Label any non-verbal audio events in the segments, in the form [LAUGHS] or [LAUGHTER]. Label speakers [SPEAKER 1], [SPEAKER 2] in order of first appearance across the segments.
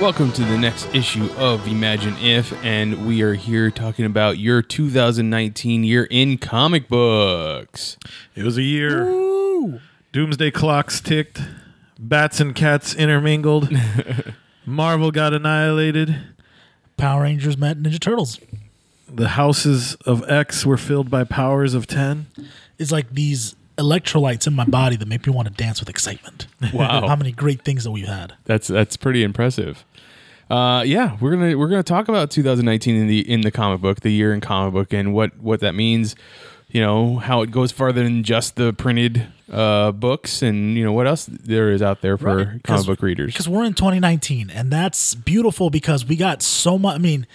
[SPEAKER 1] Welcome to the next issue of Imagine If, and we are here talking about your 2019 year in comic books.
[SPEAKER 2] It was a year. Doomsday clocks ticked. Bats and cats intermingled. [LAUGHS] Marvel got annihilated.
[SPEAKER 3] Power Rangers met Ninja Turtles.
[SPEAKER 2] The houses of X were filled by powers of 10.
[SPEAKER 3] It's like these electrolytes in my body that make me want to dance with excitement.
[SPEAKER 1] Wow. [LAUGHS]
[SPEAKER 3] How many great things that we've had.
[SPEAKER 1] That's that's pretty impressive. Uh, yeah, we're gonna we're gonna talk about 2019 in the in the comic book, the year in comic book, and what what that means. You know how it goes farther than just the printed uh, books, and you know what else there is out there for
[SPEAKER 3] Right,
[SPEAKER 1] comic book readers.
[SPEAKER 3] Because we're in 2019, and that's beautiful because we got so much. I mean,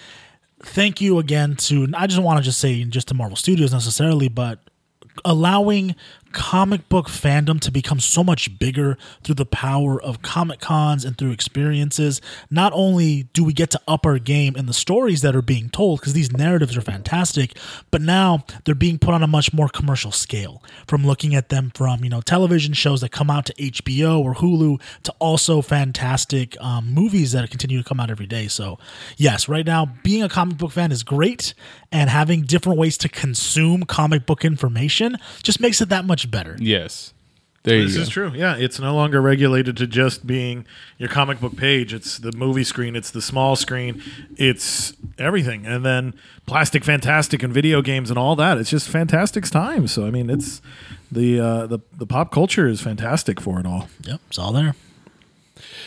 [SPEAKER 3] thank you again to, I just want to just say just to Marvel Studios necessarily, but allowing comic book fandom to become so much bigger through the power of comic cons and through experiences. Not only do we get to up our game in the stories that are being told because these narratives are fantastic but now they're being put on a much more commercial scale. From looking at them from you know television shows that come out to hbo or hulu to also fantastic um, movies that continue to come out every day. So yes right now being a comic book fan is great and having different ways to consume comic book information just makes it that much better
[SPEAKER 1] Yes, there you
[SPEAKER 2] This
[SPEAKER 1] go.
[SPEAKER 2] is true. Yeah, it's no longer regulated to just being your comic book page. It's the movie screen, it's the small screen, it's everything. And then Plastic Fantastic and video games and all that. It's just Fantastic's time. So I mean, it's the uh, the the pop culture is fantastic for it all.
[SPEAKER 3] yep it's all there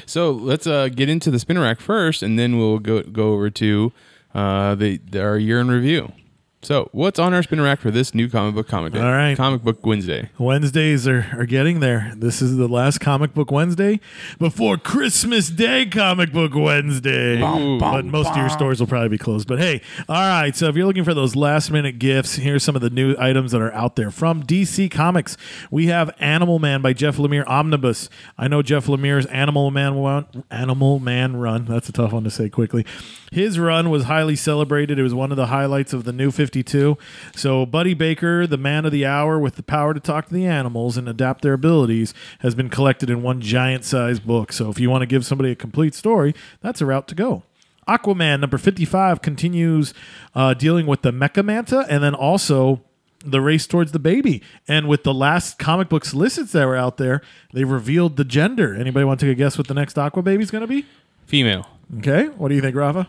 [SPEAKER 1] So let's uh, get into the spin rack first, and then we'll go go over to uh, the, the our year in review. So what's on our spin rack for this new comic book comic day?
[SPEAKER 2] All right.
[SPEAKER 1] comic book Wednesday.
[SPEAKER 2] Wednesdays are, are getting there. This is the last comic book Wednesday before Christmas Day comic book Wednesday. but most of your stores will probably be closed. But hey, all right. So if you're looking for those last minute gifts, here's some of the new items that are out there from DC Comics. We have Animal Man by Jeff Lemire Omnibus. I know Jeff Lemire's Animal Man run, Animal Man run. That's a tough one to say quickly. His run was highly celebrated. It was one of the highlights of the new 52. So, Buddy Baker, the man of the hour with the power to talk to the animals and adapt their abilities, has been collected in one giant sized book. So, if you want to give somebody a complete story, that's a route to go. Aquaman number 55 continues uh, dealing with the Mecha Manta and then also the race towards the baby. And with the last comic book solicits that were out there, they revealed the gender. Anybody want to take a guess what the next Aqua Baby is going to be?
[SPEAKER 1] Female.
[SPEAKER 2] Okay. What do you think, Rafa?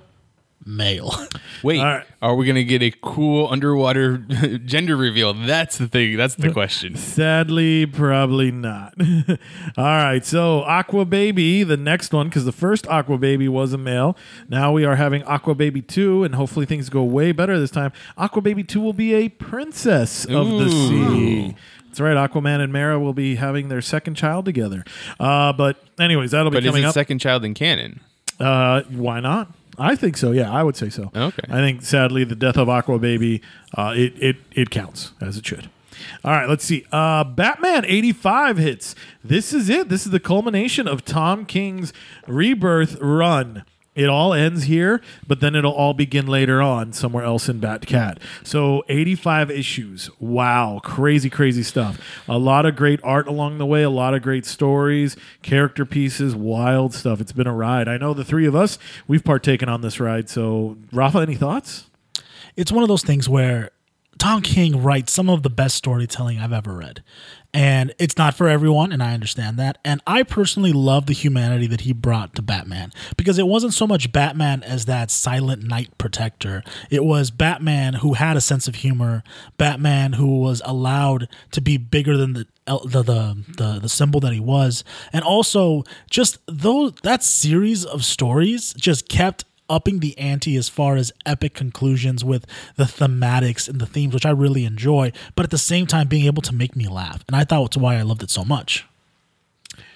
[SPEAKER 3] Male [LAUGHS]
[SPEAKER 1] Wait,
[SPEAKER 2] All right.
[SPEAKER 1] are we gonna get a cool underwater [LAUGHS] gender reveal? That's the thing. That's the question.
[SPEAKER 2] Sadly, probably not. [LAUGHS] All right, so Aqua Baby, the next one, because the first Aqua Baby was a male. Now we are having Aqua Baby 2, and hopefully things go way better this time. Aqua Baby 2 will be a princess of the sea. That's right, Aquaman and Mera will be having their second child together. Uh, but, anyways, that'll be
[SPEAKER 1] But is
[SPEAKER 2] coming
[SPEAKER 1] it
[SPEAKER 2] up.
[SPEAKER 1] second child in canon?
[SPEAKER 2] Uh, why not? I think so. Yeah, I would say so.
[SPEAKER 1] Okay.
[SPEAKER 2] I think sadly the death of Aqua Baby, uh, it it it counts as it should. All right, let's see. Uh, Batman 85 hits. This is it. This is the culmination of Tom King's rebirth run. It all ends here, but then it'll all begin later on somewhere else in Batcat. So 85 issues. Wow, crazy, crazy stuff. A lot of great art along the way, a lot of great stories, character pieces, wild stuff. It's been a ride. I know the three of us, we've partaken on this ride. So, Rafa, any thoughts?
[SPEAKER 3] it's one of those things where Tom King writes some of the best storytelling I've ever read. And it's not for everyone, and I understand that. And I personally love the humanity that he brought to Batman because it wasn't so much Batman as that silent night protector. It was Batman who had a sense of humor, Batman who was allowed to be bigger than the the the the, the symbol that he was, and also just those that series of stories just kept upping the ante as far as epic conclusions with the thematics and the themes, which I really enjoy, but at the same time being able to make me laugh. And I thought that's why I loved it so much.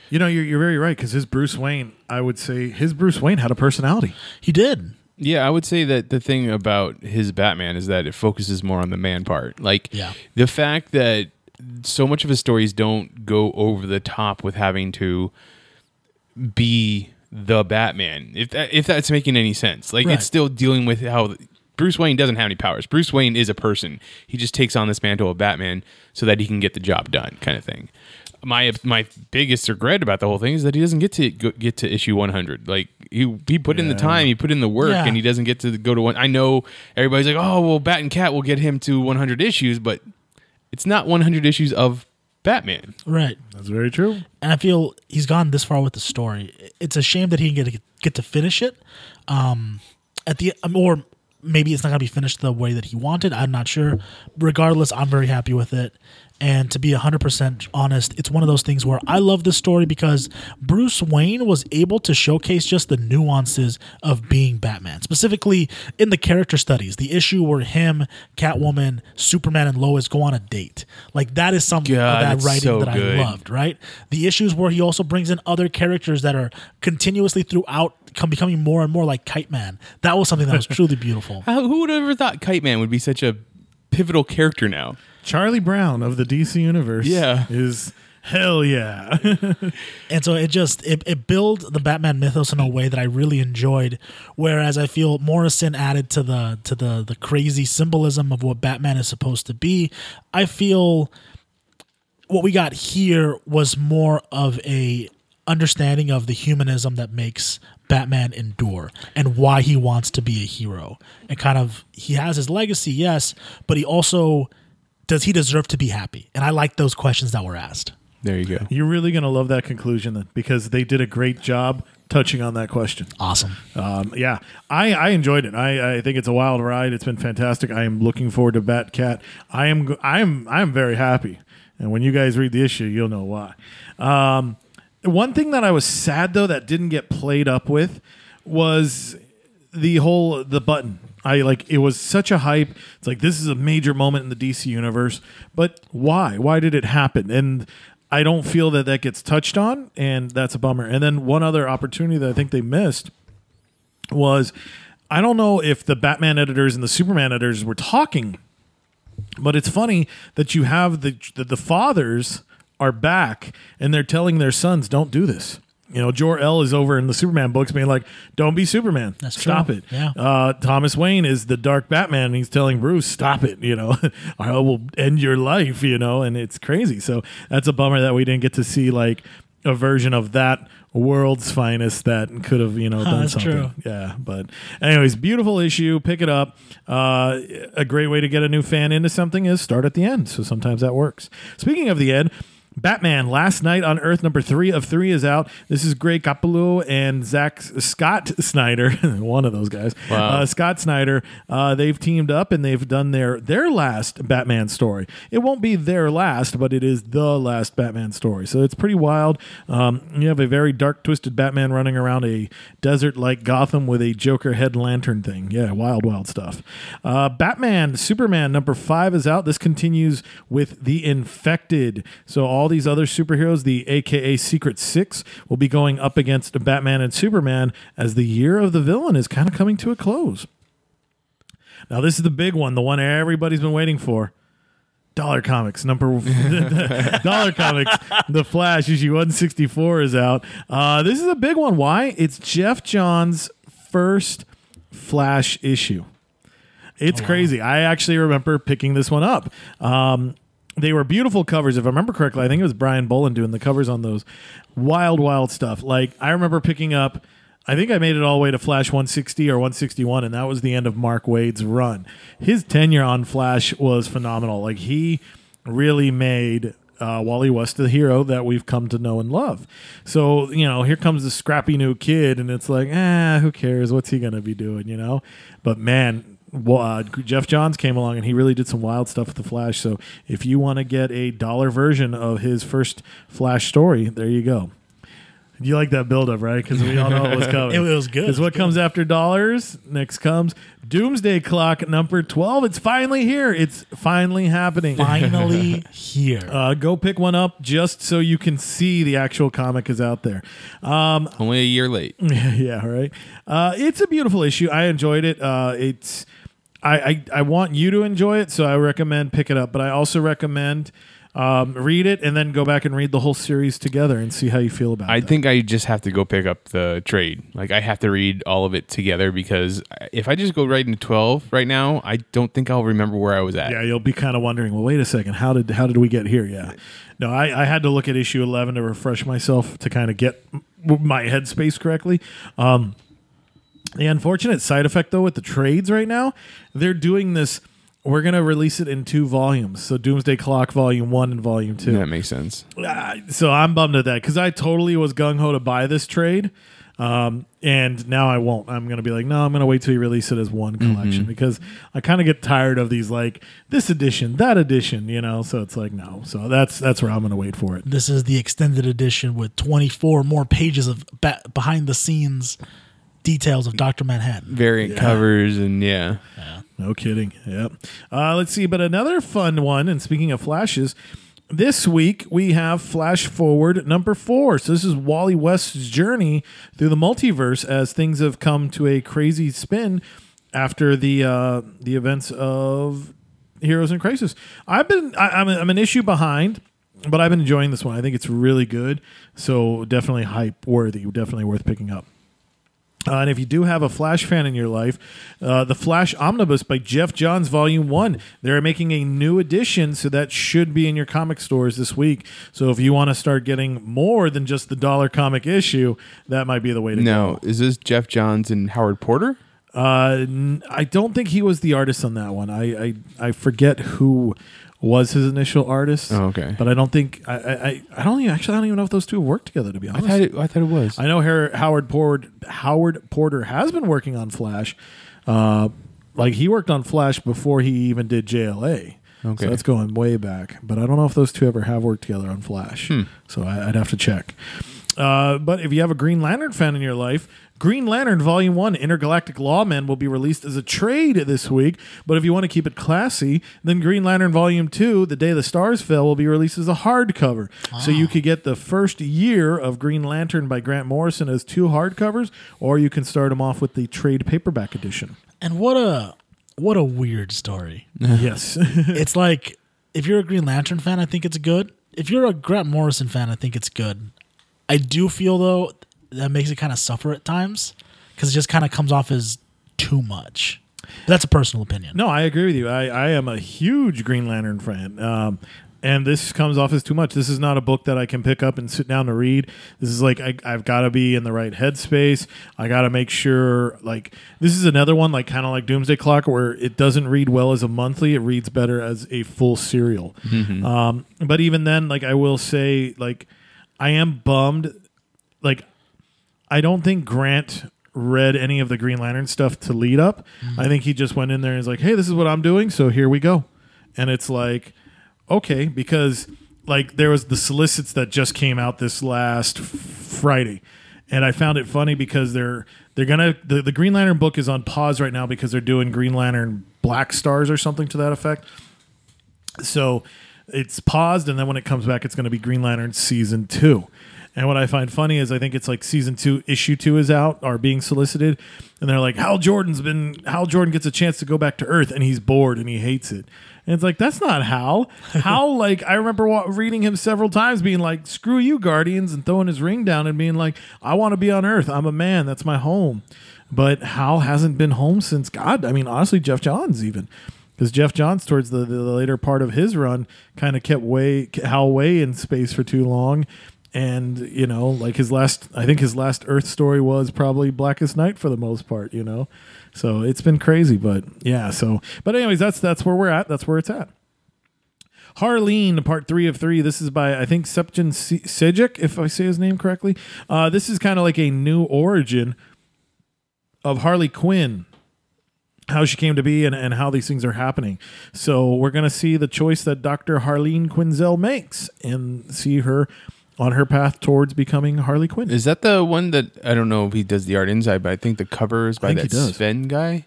[SPEAKER 2] You know, you're, you're very right because his Bruce Wayne, I would say his Bruce Wayne had a personality.
[SPEAKER 3] He did.
[SPEAKER 1] Yeah, I would say that the thing about his Batman is that it focuses more on the man part. Like
[SPEAKER 3] Yeah.
[SPEAKER 1] the fact that so much of his stories don't go over the top with having to be the Batman. If that, if that's making any sense. Like
[SPEAKER 3] Right.
[SPEAKER 1] it's still dealing with how Bruce Wayne doesn't have any powers. Bruce Wayne is a person. He just takes on this mantle of Batman so that he can get the job done, kind of thing. My my biggest regret about the whole thing is that he doesn't get to go, get to issue 100. Like he he put in the time, he put in the work,
[SPEAKER 3] Yeah.
[SPEAKER 1] and he doesn't get to go to one. I know everybody's like, oh well, Bat and Cat will get him to 100 issues, but it's not 100 issues of Batman.
[SPEAKER 3] Right.
[SPEAKER 2] That's very true.
[SPEAKER 3] and I feel he's gone this far with the story. It's a shame that he didn't get to, get to finish it. Um, at the um, or maybe it's not gonna be finished the way that he wanted. I'm not sure. Regardless, I'm very happy with it. And to be 100% honest, it's one of those things where I love this story because Bruce Wayne was able to showcase just the nuances of being Batman, specifically in the character studies. The issue where him, Catwoman, Superman, and Lois go on a date. Like, that is something
[SPEAKER 1] God,
[SPEAKER 3] of that writing
[SPEAKER 1] so
[SPEAKER 3] that
[SPEAKER 1] good.
[SPEAKER 3] I loved, right? The issues where he also brings in other characters that are continuously throughout come becoming more and more like Kite Man. That was something that was [LAUGHS] truly beautiful.
[SPEAKER 1] How, who would have ever thought Kite Man would be such a pivotal character now?
[SPEAKER 2] Charlie Brown of the DC universe.
[SPEAKER 1] Yeah.
[SPEAKER 2] is hell yeah. [LAUGHS]
[SPEAKER 3] And so it just it, it built the Batman mythos in a way that I really enjoyed. Whereas I feel Morrison added to the to the the crazy symbolism of what Batman is supposed to be. I feel what we got here was more of a understanding of the humanism that makes Batman endure and why he wants to be a hero. And kind of he has his legacy, yes, but he also does he deserve to be happy? And I like those questions that were asked.
[SPEAKER 1] There you go.
[SPEAKER 2] You're really gonna love that conclusion then, because they did a great job touching on that question.
[SPEAKER 3] Awesome.
[SPEAKER 2] Um, yeah, I, I enjoyed it. I, I think it's a wild ride. It's been fantastic. I am looking forward to Bat Cat. I am I am I am very happy. And when you guys read the issue, you'll know why. Um, one thing that I was sad though that didn't get played up with was the whole the button. I like it was such a hype. It's like this is a major moment in the DC universe, but why? Why did it happen? And I don't feel that that gets touched on, and that's a bummer. And then one other opportunity that I think they missed was I don't know if the Batman editors and the Superman editors were talking, but it's funny that you have the the, the fathers are back and they're telling their sons, "Don't do this." You know, Jor El is over in the Superman books being like, "Don't be Superman.
[SPEAKER 3] That's
[SPEAKER 2] Stop
[SPEAKER 3] true.
[SPEAKER 2] it."
[SPEAKER 3] Yeah.
[SPEAKER 2] Uh, Thomas Wayne is the Dark Batman. And he's telling Bruce, "Stop it." You know, [LAUGHS] I will end your life. You know, and it's crazy. So that's a bummer that we didn't get to see like a version of that world's finest that could have you know done
[SPEAKER 3] that's
[SPEAKER 2] something.
[SPEAKER 3] true.
[SPEAKER 2] Yeah, but anyways, beautiful issue. Pick it up. Uh, a great way to get a new fan into something is start at the end. So sometimes that works. Speaking of the end. Batman Last Night on Earth number three of three is out. This is Greg Capullo and Zach Scott Snyder, [LAUGHS] one of those guys.
[SPEAKER 1] Wow.
[SPEAKER 2] Uh, Scott Snyder. Uh, they've teamed up and they've done their their last Batman story. It won't be their last, but it is the last Batman story. So it's pretty wild. Um, you have a very dark, twisted Batman running around a desert like Gotham with a Joker head lantern thing. Yeah, wild, wild stuff. Uh, Batman Superman number five is out. This continues with the Infected. So all these other superheroes, the AKA Secret Six, will be going up against Batman and Superman as the year of the villain is kind of coming to a close. Now this is the big one, the one everybody's been waiting for. Dollar Comics number [LAUGHS] Dollar Comics The Flash issue 164 is out. Uh, this is a big one. Why? It's Geoff Johns' first Flash issue. It's crazy. I actually remember picking this one up. Um, they were beautiful covers. If I remember correctly, I think it was Brian Bolland doing the covers on those. Wild, wild stuff. Like I remember picking up. I think I made it all the way to Flash 160 or 161, and that was the end of Mark Waid's run. His tenure on Flash was phenomenal. Like he really made uh, Wally West the hero that we've come to know and love. So you know, here comes this scrappy new kid, and it's like, ah, who cares? What's he gonna be doing? You know? But man, well, uh, Geoff Johns came along and he really did some wild stuff with the Flash. So if you want to get a dollar version of his first Flash story, there you go. You like that buildup, right? Because we all know it was [LAUGHS] coming.
[SPEAKER 3] It was good.
[SPEAKER 2] Because what comes after dollars? Next comes Doomsday Clock number 12. It's finally here. It's finally happening.
[SPEAKER 3] Finally [LAUGHS] here.
[SPEAKER 2] Uh, go pick one up just so you can see the actual comic is out there. Um,
[SPEAKER 1] Only a year late. [LAUGHS]
[SPEAKER 2] yeah, right. Uh, it's a beautiful issue. I enjoyed it. Uh, it's I, I I want you to enjoy it, so I recommend pick it up. But I also recommend um, read it and then go back and read the whole series together and see how you feel about it.
[SPEAKER 1] I
[SPEAKER 2] it.
[SPEAKER 1] think I just have to go pick up the trade. Like I have to read all of it together because if I just go right into twelve right now, I don't think I'll remember where I was at.
[SPEAKER 2] Yeah, you'll be kind of wondering. Well, wait a second. How did how did we get here? Yeah, no, I, I had to look at issue eleven to refresh myself to kind of get my headspace correctly. Um, the unfortunate side effect though with the trades right now, they're doing this. We're gonna release it in two volumes, so Doomsday Clock Volume One and Volume Two.
[SPEAKER 1] that makes sense.
[SPEAKER 2] Ah, so I'm bummed at that because I totally was gung ho to buy this trade, um, and now I won't. I'm gonna be like, no, I'm gonna wait till you release it as one collection because I kind of get tired of these like this edition, that edition, you know. So it's like no. So that's that's where I'm gonna wait for it.
[SPEAKER 3] This is the extended edition with 24 more pages of ba- behind the scenes details of Dr. Manhattan.
[SPEAKER 1] Variant covers and yeah.
[SPEAKER 2] No kidding. Yep. Uh, let's see. But another fun one. And speaking of flashes, this week we have Flash Forward number four. So this is Wally West's journey through the multiverse as things have come to a crazy spin after the uh, the events of Heroes in Crisis. I've been I, I'm, I'm an issue behind. But I've been enjoying this one. I think it's really good. So definitely hype worthy. Definitely worth picking up. Uh, and if you do have a Flash fan in your life, uh, the Flash Omnibus by Geoff Johns, Volume 1, they're making a new edition, so that should be in your comic stores this week. So if you want to start getting more than just the dollar comic issue, that might be the way to
[SPEAKER 1] No,
[SPEAKER 2] go.
[SPEAKER 1] No, is this Geoff Johns and Howard Porter?
[SPEAKER 2] Uh, n- I don't think he was the artist on that one. I, I, I forget who was his initial artist.
[SPEAKER 1] Oh, okay.
[SPEAKER 2] But I don't think, I, I, I- I don't even, actually, I don't even know if those two have worked together, to be
[SPEAKER 1] I
[SPEAKER 2] honest.
[SPEAKER 1] thought it, I thought it was.
[SPEAKER 2] I know Har- Howard Porter, Howard Porter has been working on Flash. Uh, like he worked on Flash before he even did JLA.
[SPEAKER 1] Okay.
[SPEAKER 2] So that's going way back. But I don't know if those two ever have worked together on Flash. So I, I'd have to check. Uh, but if you have a Green Lantern fan in your life, Green Lantern Volume 1 Intergalactic Lawmen will be released as a trade this week. But if you want to keep it classy, then Green Lantern Volume 2, The Day the Stars Fell, will be released as a hardcover. So you ah. could get the first year of Green Lantern by Grant Morrison as two hardcovers, or you can start them off with the trade paperback edition.
[SPEAKER 3] And what a what a weird story. [LAUGHS]
[SPEAKER 2] yes. [LAUGHS]
[SPEAKER 3] it's like if you're a Green Lantern fan, I think it's good. If you're a Grant Morrison fan, I think it's good. I do feel though that makes it kind of suffer at times because it just kind of comes off as too much. But that's a personal opinion.
[SPEAKER 2] No, I agree with you. I, I am a huge Green Lantern fan. Um, and this comes off as too much. This is not a book that I can pick up and sit down to read. This is like I, I've got to be in the right headspace. I got to make sure. Like this is another one, like kind of like Doomsday Clock, where it doesn't read well as a monthly. It reads better as a full serial. Um, but even then, like I will say, like I am bummed. Like I don't think Grant read any of the Green Lantern stuff to lead up. Mm-hmm. I think he just went in there and was like, "Hey, this is what I'm doing, so here we go." And it's like, okay, because like there was the solicits that just came out this last Friday, and I found it funny because they're they're gonna the, the Green Lantern book is on pause right now because they're doing Green Lantern Black Stars or something to that effect. So it's paused, and then when it comes back, it's going to be Green Lantern season two. And what I find funny is I think it's like season two, issue two is out are being solicited, and they're like, Hal Jordan's been Hal Jordan gets a chance to go back to Earth, and he's bored and he hates it. And it's like that's not Hal. [LAUGHS] Hal, like I remember wa- reading him several times, being like, "Screw you, Guardians," and throwing his ring down and being like, "I want to be on Earth. I'm a man. That's my home." But Hal hasn't been home since God. I mean, honestly, Geoff Johns even because Geoff Johns towards the, the later part of his run kind of kept way Hal way in space for too long, and you know, like his last, I think his last Earth story was probably Blackest Night for the most part, you know. So it's been crazy, but yeah. So, but anyways, that's that's where we're at. That's where it's at. Harleen, part three of three. This is by I think Septon Se- Sejic, if I say his name correctly. Uh, this is kind of like a new origin of Harley Quinn how she came to be and, and how these things are happening. So we're to see the choice that Dr. Harleen Quinzel makes and see her on her path towards becoming Harley Quinn.
[SPEAKER 1] Is that the one that I don't know if he does the art inside, but I think the cover is by
[SPEAKER 2] think
[SPEAKER 1] that
[SPEAKER 2] he does.
[SPEAKER 1] Sven guy.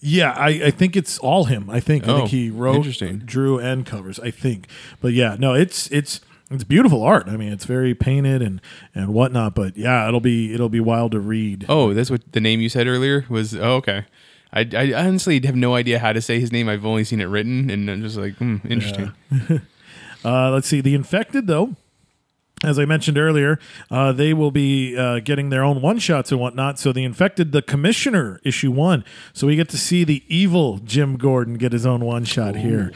[SPEAKER 2] Yeah, I, I think it's all him. I think I
[SPEAKER 1] Oh,
[SPEAKER 2] think he wrote,
[SPEAKER 1] interesting.
[SPEAKER 2] drew, and covers. I think, but yeah, no, it's it's it's beautiful art. I mean, it's very painted and and whatnot. But yeah, it'll be it'll be wild to read.
[SPEAKER 1] Oh, that's what the name you said earlier was. Oh, okay. I, I honestly have no idea how to say his name. I've only seen it written, and I'm just like, hmm, interesting. [LAUGHS]
[SPEAKER 2] Uh, let's see. The infected, though, as I mentioned earlier, uh, they will be uh, getting their own one shots and whatnot. So the infected, the commissioner, issue one. So we get to see the evil Jim Gordon get his own one shot here.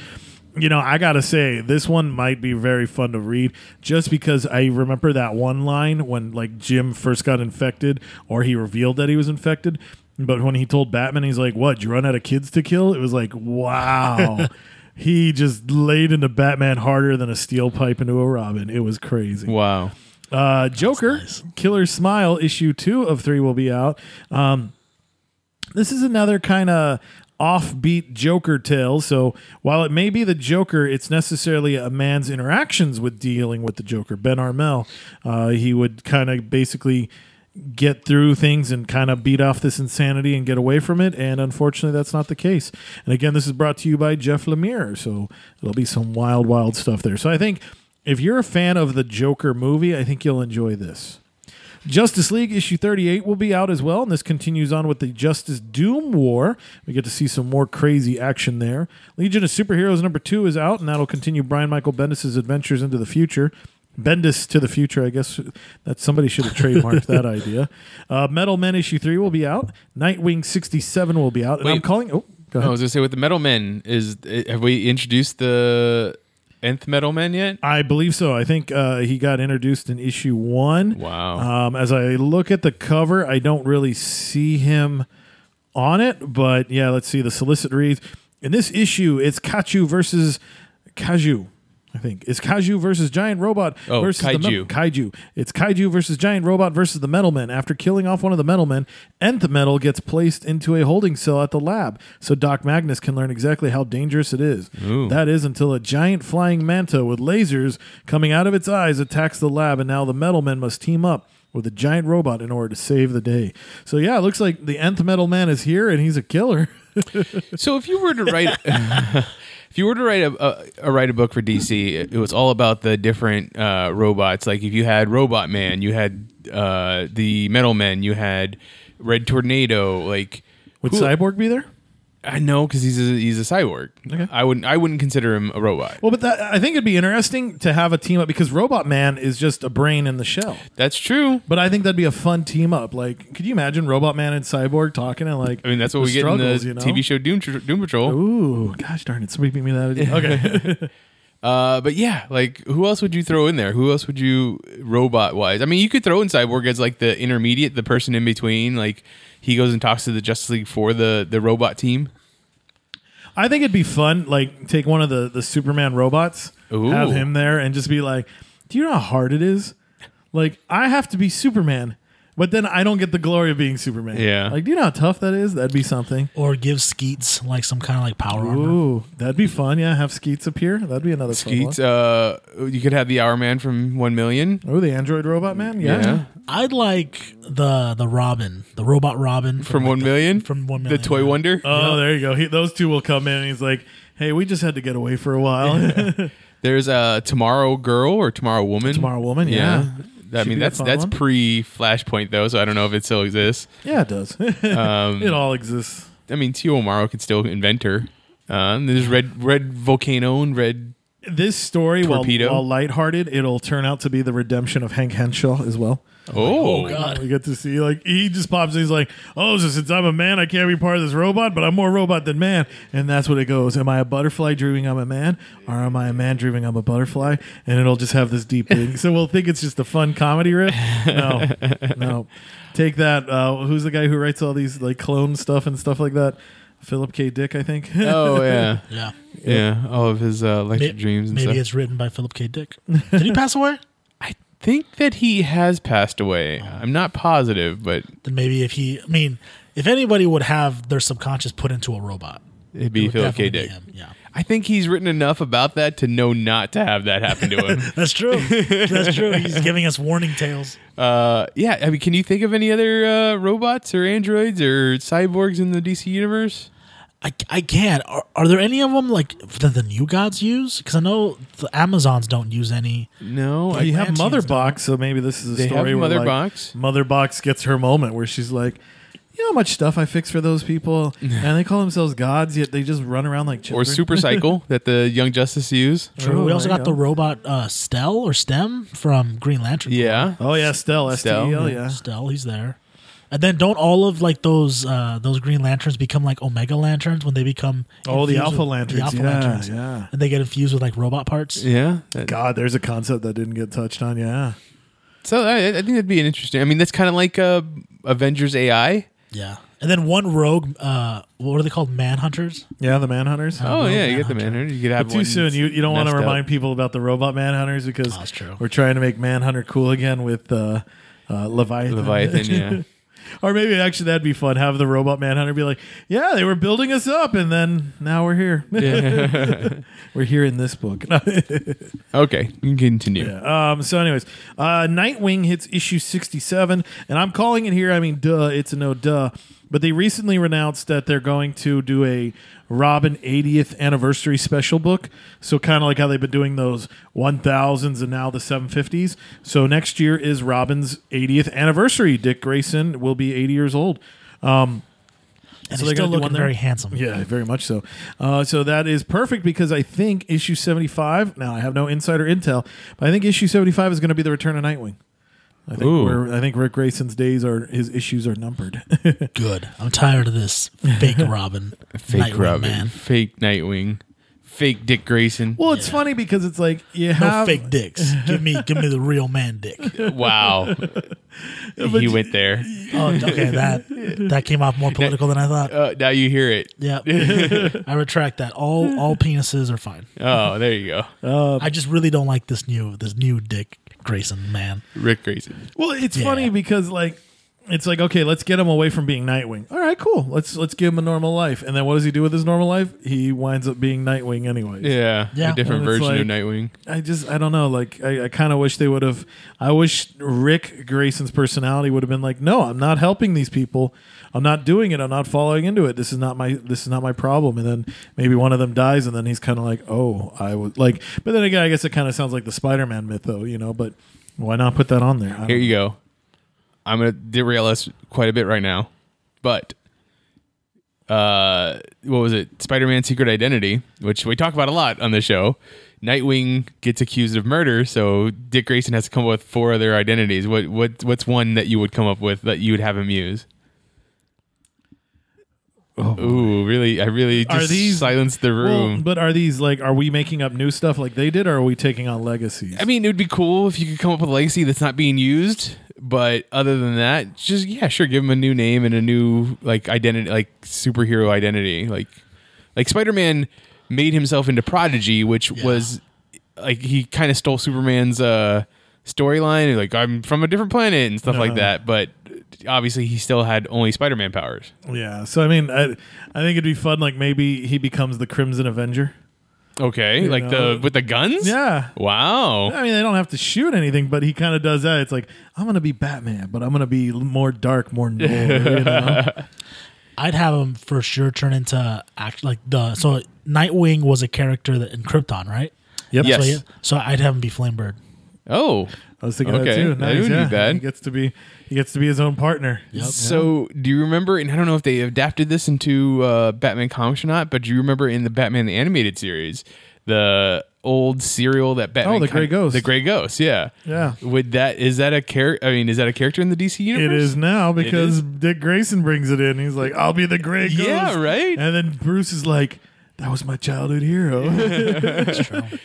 [SPEAKER 2] You know, I gotta say, this one might be very fun to read, just because I remember that one line when like Jim first got infected, or he revealed that he was infected. But when he told Batman, he's like, "What? You run out of kids to kill?" It was like, [LAUGHS] wow. He just laid into Batman harder than a steel pipe into a Robin. It was crazy.
[SPEAKER 1] Wow.
[SPEAKER 2] Uh, Joker,
[SPEAKER 3] nice.
[SPEAKER 2] Killer Smile, issue two of three will be out. Um, this is another kind of offbeat Joker tale. So while it may be the Joker, it's necessarily a man's interactions with dealing with the Joker. Ben Arnell, uh, he would kind of basically get through things and kind of beat off this insanity and get away from it. And unfortunately, that's not the case. And again, this is brought to you by Jeff Lemire. So it'll be some wild, wild stuff there. So I think if you're a fan of the Joker movie, I think you'll enjoy this. Justice League issue 38 will be out as well, and this continues on with the Justice Doom War. We get to see some more crazy action there. Legion of Superheroes number two is out, and that'll continue Brian Michael Bendis' adventures into the future. Bendis to the future, I guess that somebody should have trademarked that [LAUGHS] idea. Uh, Metal Men issue three will be out. Nightwing 67 will be out, and I'm calling. Oh, go
[SPEAKER 1] I was gonna say with the Metal Men is have we introduced the nth Metal Men yet?
[SPEAKER 2] I believe so. I think uh, he got introduced in issue one.
[SPEAKER 1] Wow.
[SPEAKER 2] Um, as I look at the cover, I don't really see him on it, but yeah, let's see. The solicit reads in this issue, it's Kachu versus Kaju. I think it's Kaiju versus Giant Robot
[SPEAKER 1] Oh,
[SPEAKER 2] versus the
[SPEAKER 1] Kaiju.
[SPEAKER 2] Kaiju. It's Kaiju versus Giant Robot versus the Metal Men. After killing off one of the Metal Men, Nth Metal gets placed into a holding cell at the lab, so Doc Magnus can learn exactly how dangerous it is.
[SPEAKER 1] Ooh.
[SPEAKER 2] That is until a giant flying manta with lasers coming out of its eyes attacks the lab, and now the Metal Men must team up with a giant robot in order to save the day. So yeah, it looks like the Nth Metal Man is here, and he's a killer. [LAUGHS]
[SPEAKER 1] So if you were to write, [LAUGHS] if you were to write a, a, a write a book for DC, it, it was all about the different uh, robots. Like if you had Robot Man, you had uh, the Metal Men, you had Red Tornado. Like
[SPEAKER 2] Would
[SPEAKER 1] who-
[SPEAKER 2] Cyborg be there?
[SPEAKER 1] I know because he's a, he's a cyborg.
[SPEAKER 2] Okay.
[SPEAKER 1] I wouldn't I wouldn't consider him a robot.
[SPEAKER 2] Well, but that, I think it'd be interesting to have a team up because Robot Man is just a brain in the shell.
[SPEAKER 1] That's true.
[SPEAKER 2] But I think that'd be a fun team up. Like, could you imagine Robot Man and Cyborg talking and like?
[SPEAKER 1] I mean, that's what we get in the
[SPEAKER 2] you know?
[SPEAKER 1] TV show Doom Doom Patrol.
[SPEAKER 2] Ooh, gosh darn it! Somebody beat me that. Okay, [LAUGHS]
[SPEAKER 1] Uh, but yeah, like who else would you throw in there? Who else would you robot wise? I mean, you could throw in Cyborg as like the intermediate, the person in between. Like he goes and talks to the Justice League for the the robot team.
[SPEAKER 2] I think it'd be fun. Like, take one of the the Superman robots,
[SPEAKER 1] Ooh.
[SPEAKER 2] have him there, and just be like, "Do you know how hard it is? Like, I have to be Superman." But then I don't get the glory of being Superman.
[SPEAKER 1] Yeah.
[SPEAKER 2] Like, do you know how tough that is? That'd be something.
[SPEAKER 3] Or give Skeets like some kind of like power armor.
[SPEAKER 2] Ooh, that'd be fun. Yeah, have Skeets appear. That'd be another fun.
[SPEAKER 1] Skeets. Uh, you could have the Hour Man from One Million.
[SPEAKER 2] Oh, the android robot man. Yeah.
[SPEAKER 1] Yeah.
[SPEAKER 3] I'd like the the Robin, the robot Robin
[SPEAKER 1] From
[SPEAKER 3] like,
[SPEAKER 1] One
[SPEAKER 3] the-
[SPEAKER 1] Million.
[SPEAKER 3] From One Million.
[SPEAKER 1] The Toy
[SPEAKER 3] yeah.
[SPEAKER 1] Wonder.
[SPEAKER 2] Oh, there you go. He, those two will come in. and He's like, "Hey, we just had to get away for a while." [LAUGHS]
[SPEAKER 1] There's a Tomorrow Girl or Tomorrow Woman.
[SPEAKER 2] Tomorrow Woman. Yeah.
[SPEAKER 1] I
[SPEAKER 2] Should
[SPEAKER 1] mean,
[SPEAKER 2] be a
[SPEAKER 1] that's
[SPEAKER 2] fun
[SPEAKER 1] that's
[SPEAKER 2] one.
[SPEAKER 1] pre Flashpoint though, so I don't know if it still exists.
[SPEAKER 2] Yeah, it does. [LAUGHS]
[SPEAKER 1] Um,
[SPEAKER 2] it all exists.
[SPEAKER 1] I mean, T.O. Morrow could still invent her. Uh, and there's Red Red Volcano and Red.
[SPEAKER 2] This story, while,
[SPEAKER 1] Torpedo?
[SPEAKER 2] while lighthearted, it'll turn out to be the redemption of Hank Henshaw as well.
[SPEAKER 1] Oh,
[SPEAKER 3] God.
[SPEAKER 2] We get to see like he just pops in. He's like, "Oh, so since I'm a man, I can't be part of this robot, but I'm more robot than man." And that's what it goes. Am I a butterfly dreaming I'm a man, or am I a man dreaming I'm a butterfly? And it'll just have this deep thing. so we'll think it's just a fun comedy riff. No, no. Take that. Uh, who's the guy who writes all these like clone stuff and stuff like that? Philip K. Dick, I think. [LAUGHS]
[SPEAKER 1] Oh yeah,
[SPEAKER 3] Yeah.
[SPEAKER 1] yeah. All of his uh,
[SPEAKER 3] May-
[SPEAKER 1] electric dreams and
[SPEAKER 3] Maybe
[SPEAKER 1] stuff.
[SPEAKER 3] it's written by Philip K. Dick. Did he pass away?
[SPEAKER 1] Think that he has passed away. I'm not positive, but
[SPEAKER 3] Then maybe if he, I mean, if anybody would have their subconscious put into a robot,
[SPEAKER 1] it'd be
[SPEAKER 3] would
[SPEAKER 1] Philip K. Dick.
[SPEAKER 3] Yeah.
[SPEAKER 1] I think he's written enough about that to know not to have that happen to him. [LAUGHS]
[SPEAKER 3] That's true. That's true. [LAUGHS] He's giving us warning tales.
[SPEAKER 1] uh, yeah, I mean, can you think of any other uh, robots or androids or cyborgs in the DC universe?
[SPEAKER 3] I, I can't. Are, are there any of them like that the new gods use? Because I know the Amazons don't use any.
[SPEAKER 1] No,
[SPEAKER 2] Well, you have Mother. Box, so maybe this is a
[SPEAKER 1] They have
[SPEAKER 2] story where
[SPEAKER 1] Mother
[SPEAKER 2] like,
[SPEAKER 1] Box.
[SPEAKER 2] Mother Box gets her moment where she's like, "You know how much stuff I fix for those people, [LAUGHS] and they call themselves gods, yet they just run around like
[SPEAKER 1] or
[SPEAKER 2] children."
[SPEAKER 1] Super [LAUGHS] Cycle that the Young Justice use.
[SPEAKER 3] True.
[SPEAKER 2] Oh,
[SPEAKER 3] we also
[SPEAKER 2] there you
[SPEAKER 3] got the
[SPEAKER 2] go.
[SPEAKER 3] robot uh, Stel or Stem from Green Lantern.
[SPEAKER 1] Yeah,
[SPEAKER 2] Oh yeah, Stel, S T E L,
[SPEAKER 1] Stel.
[SPEAKER 2] yeah.
[SPEAKER 3] Stel, he's there. And then don't all of like those uh, those Green Lanterns become like Omega Lanterns when they become
[SPEAKER 2] Oh, the Alpha Lanterns,
[SPEAKER 3] The Alpha
[SPEAKER 2] yeah,
[SPEAKER 3] Lanterns.
[SPEAKER 2] yeah.
[SPEAKER 3] And they get infused with like robot parts.
[SPEAKER 1] yeah.
[SPEAKER 2] God, there's a concept that didn't get touched on. Yeah,
[SPEAKER 1] So I, I think that'd be an interesting. I mean, that's kind of like uh, Avengers AI.
[SPEAKER 3] Yeah. And then one rogue, uh, what are they called? Manhunters.
[SPEAKER 2] yeah, the Manhunters.
[SPEAKER 1] Oh
[SPEAKER 3] no,
[SPEAKER 1] yeah, you get the
[SPEAKER 3] Manhunter.
[SPEAKER 1] Manhunter. You could have
[SPEAKER 2] But too
[SPEAKER 1] one
[SPEAKER 2] soon. You, you don't want to
[SPEAKER 1] messed up.
[SPEAKER 2] remind people about the robot Manhunters because
[SPEAKER 3] Oh, that's true.
[SPEAKER 2] we're trying to make Manhunter cool again with uh, uh, Leviathan.
[SPEAKER 1] Leviathan. [LAUGHS] Yeah.
[SPEAKER 2] Or maybe actually that'd be fun. Have the robot Manhunter be like, "Yeah, they were building us up, and then now we're here. [LAUGHS] we're here in this book." [LAUGHS]
[SPEAKER 1] okay, continue.
[SPEAKER 2] Yeah. Um, so, anyways, uh, Nightwing hits issue 67, and I'm calling it here. I mean, duh, it's a no duh. But they recently announced that they're going to do a Robin 80th anniversary special book. So, kind of like how they've been doing those 1000s and now the 750s. So, next year is Robin's 80th anniversary. Dick Grayson will be 80 years old.
[SPEAKER 3] And
[SPEAKER 2] So
[SPEAKER 3] he's
[SPEAKER 2] they're
[SPEAKER 3] still looking very handsome.
[SPEAKER 2] Yeah, very much so. Uh, so that is perfect because I think issue 75, now I have no insider intel, but I think issue 75 is going to be the return of Nightwing. I think we're, I think Ric Grayson's days are his issues are numbered. [LAUGHS]
[SPEAKER 3] Good. I'm tired of this fake [LAUGHS] Robin.
[SPEAKER 1] Fake
[SPEAKER 3] Nightwing
[SPEAKER 1] Robin,
[SPEAKER 3] man.
[SPEAKER 1] fake Nightwing, fake Dick Grayson.
[SPEAKER 2] well, it's
[SPEAKER 3] Yeah.
[SPEAKER 2] funny because it's like you
[SPEAKER 3] No
[SPEAKER 2] have
[SPEAKER 3] fake dicks. Give me give me the real man dick. [LAUGHS]
[SPEAKER 1] Wow, he went there.
[SPEAKER 3] Oh, okay. That that came off more political than I thought.
[SPEAKER 1] Uh, now you hear it.
[SPEAKER 3] Yeah. I retract that. All all penises are fine.
[SPEAKER 1] Oh, there you go,
[SPEAKER 3] I just really don't like this new this new Dick Grayson man.
[SPEAKER 1] Ric Grayson.
[SPEAKER 2] Well, it's
[SPEAKER 3] Yeah.
[SPEAKER 2] funny because like it's like okay, let's get him away from being Nightwing. All right, cool. Let's let's give him a normal life. And then what does he do with his normal life? He winds up being Nightwing anyways.
[SPEAKER 1] Yeah,
[SPEAKER 3] Yeah.
[SPEAKER 1] a different
[SPEAKER 2] And it's
[SPEAKER 1] version of Nightwing.
[SPEAKER 2] I just I don't know. Like I, I kind of wish they would have. I wish Ric Grayson's personality would have been like, no, I'm not helping these people. I'm not doing it. I'm not following into it. This is not my this is not my problem. And then maybe one of them dies, and then he's kind of like, oh, I would like. But then again, I guess it kind of sounds like the Spider-Man myth, though. You know, but why not put that on there?
[SPEAKER 1] Here you go. I'm gonna derail us quite a bit right now, but uh, what was it? Spider-Man: Secret Identity, which we talk about a lot on the show. Nightwing gets accused of murder, so Dick Grayson has to come up with four other identities. What what what's one that you would come up with that you would have him use? Ooh, really? I really
[SPEAKER 2] Are
[SPEAKER 1] just
[SPEAKER 2] these-
[SPEAKER 1] silenced the
[SPEAKER 2] Well,
[SPEAKER 1] room.
[SPEAKER 2] but are these like are we making up new stuff like they did, or are we taking on legacies?
[SPEAKER 1] I mean, it would be cool if you could come up with a legacy that's not being used. But other than that, just yeah, sure, give him a new name and a new like identity, like superhero identity. Like, like Spider Man made himself into Prodigy, which was like he kind of stole Superman's uh, storyline. Like I'm from a different planet and stuff like
[SPEAKER 2] Uh-huh.
[SPEAKER 1] that. But obviously, he still had only Spider Man powers.
[SPEAKER 2] yeah. So I mean, I I think it'd be fun. Like maybe he becomes the Crimson Avenger.
[SPEAKER 1] Okay, like
[SPEAKER 2] know.
[SPEAKER 1] the with the guns.
[SPEAKER 2] Yeah.
[SPEAKER 1] Wow.
[SPEAKER 2] I mean, they don't have to shoot anything, but he kind of does that. It's like I'm gonna be Batman, but I'm gonna be more dark, more noir. you know? [LAUGHS]
[SPEAKER 3] I'd have him for sure turn into act like the so Nightwing was a character that in Krypton, right?
[SPEAKER 2] Yep.
[SPEAKER 1] Yes.
[SPEAKER 3] So, yeah, so I'd have him be Flamebird.
[SPEAKER 1] Oh,
[SPEAKER 2] I was thinking that too. Nice, yeah.
[SPEAKER 1] bad.
[SPEAKER 2] He gets to be he gets to be his own partner.
[SPEAKER 3] Yep.
[SPEAKER 1] So, do you remember? And I don't know if they adapted this into uh, Batman comics or not, but do you remember in the Batman the animated series, the old serial that Batman?
[SPEAKER 2] Oh, the Grey Ghost.
[SPEAKER 1] The Gray Ghost. Yeah.
[SPEAKER 2] Yeah.
[SPEAKER 1] Would that is that a character? I mean, is that a character in the DC universe?
[SPEAKER 2] It is now because
[SPEAKER 1] is?
[SPEAKER 2] Dick Grayson brings it in. He's like, "I'll be the Gray Ghost."
[SPEAKER 1] Yeah, right?
[SPEAKER 2] And then Bruce is like, "That was my childhood hero." [LAUGHS]
[SPEAKER 3] That's true. [LAUGHS]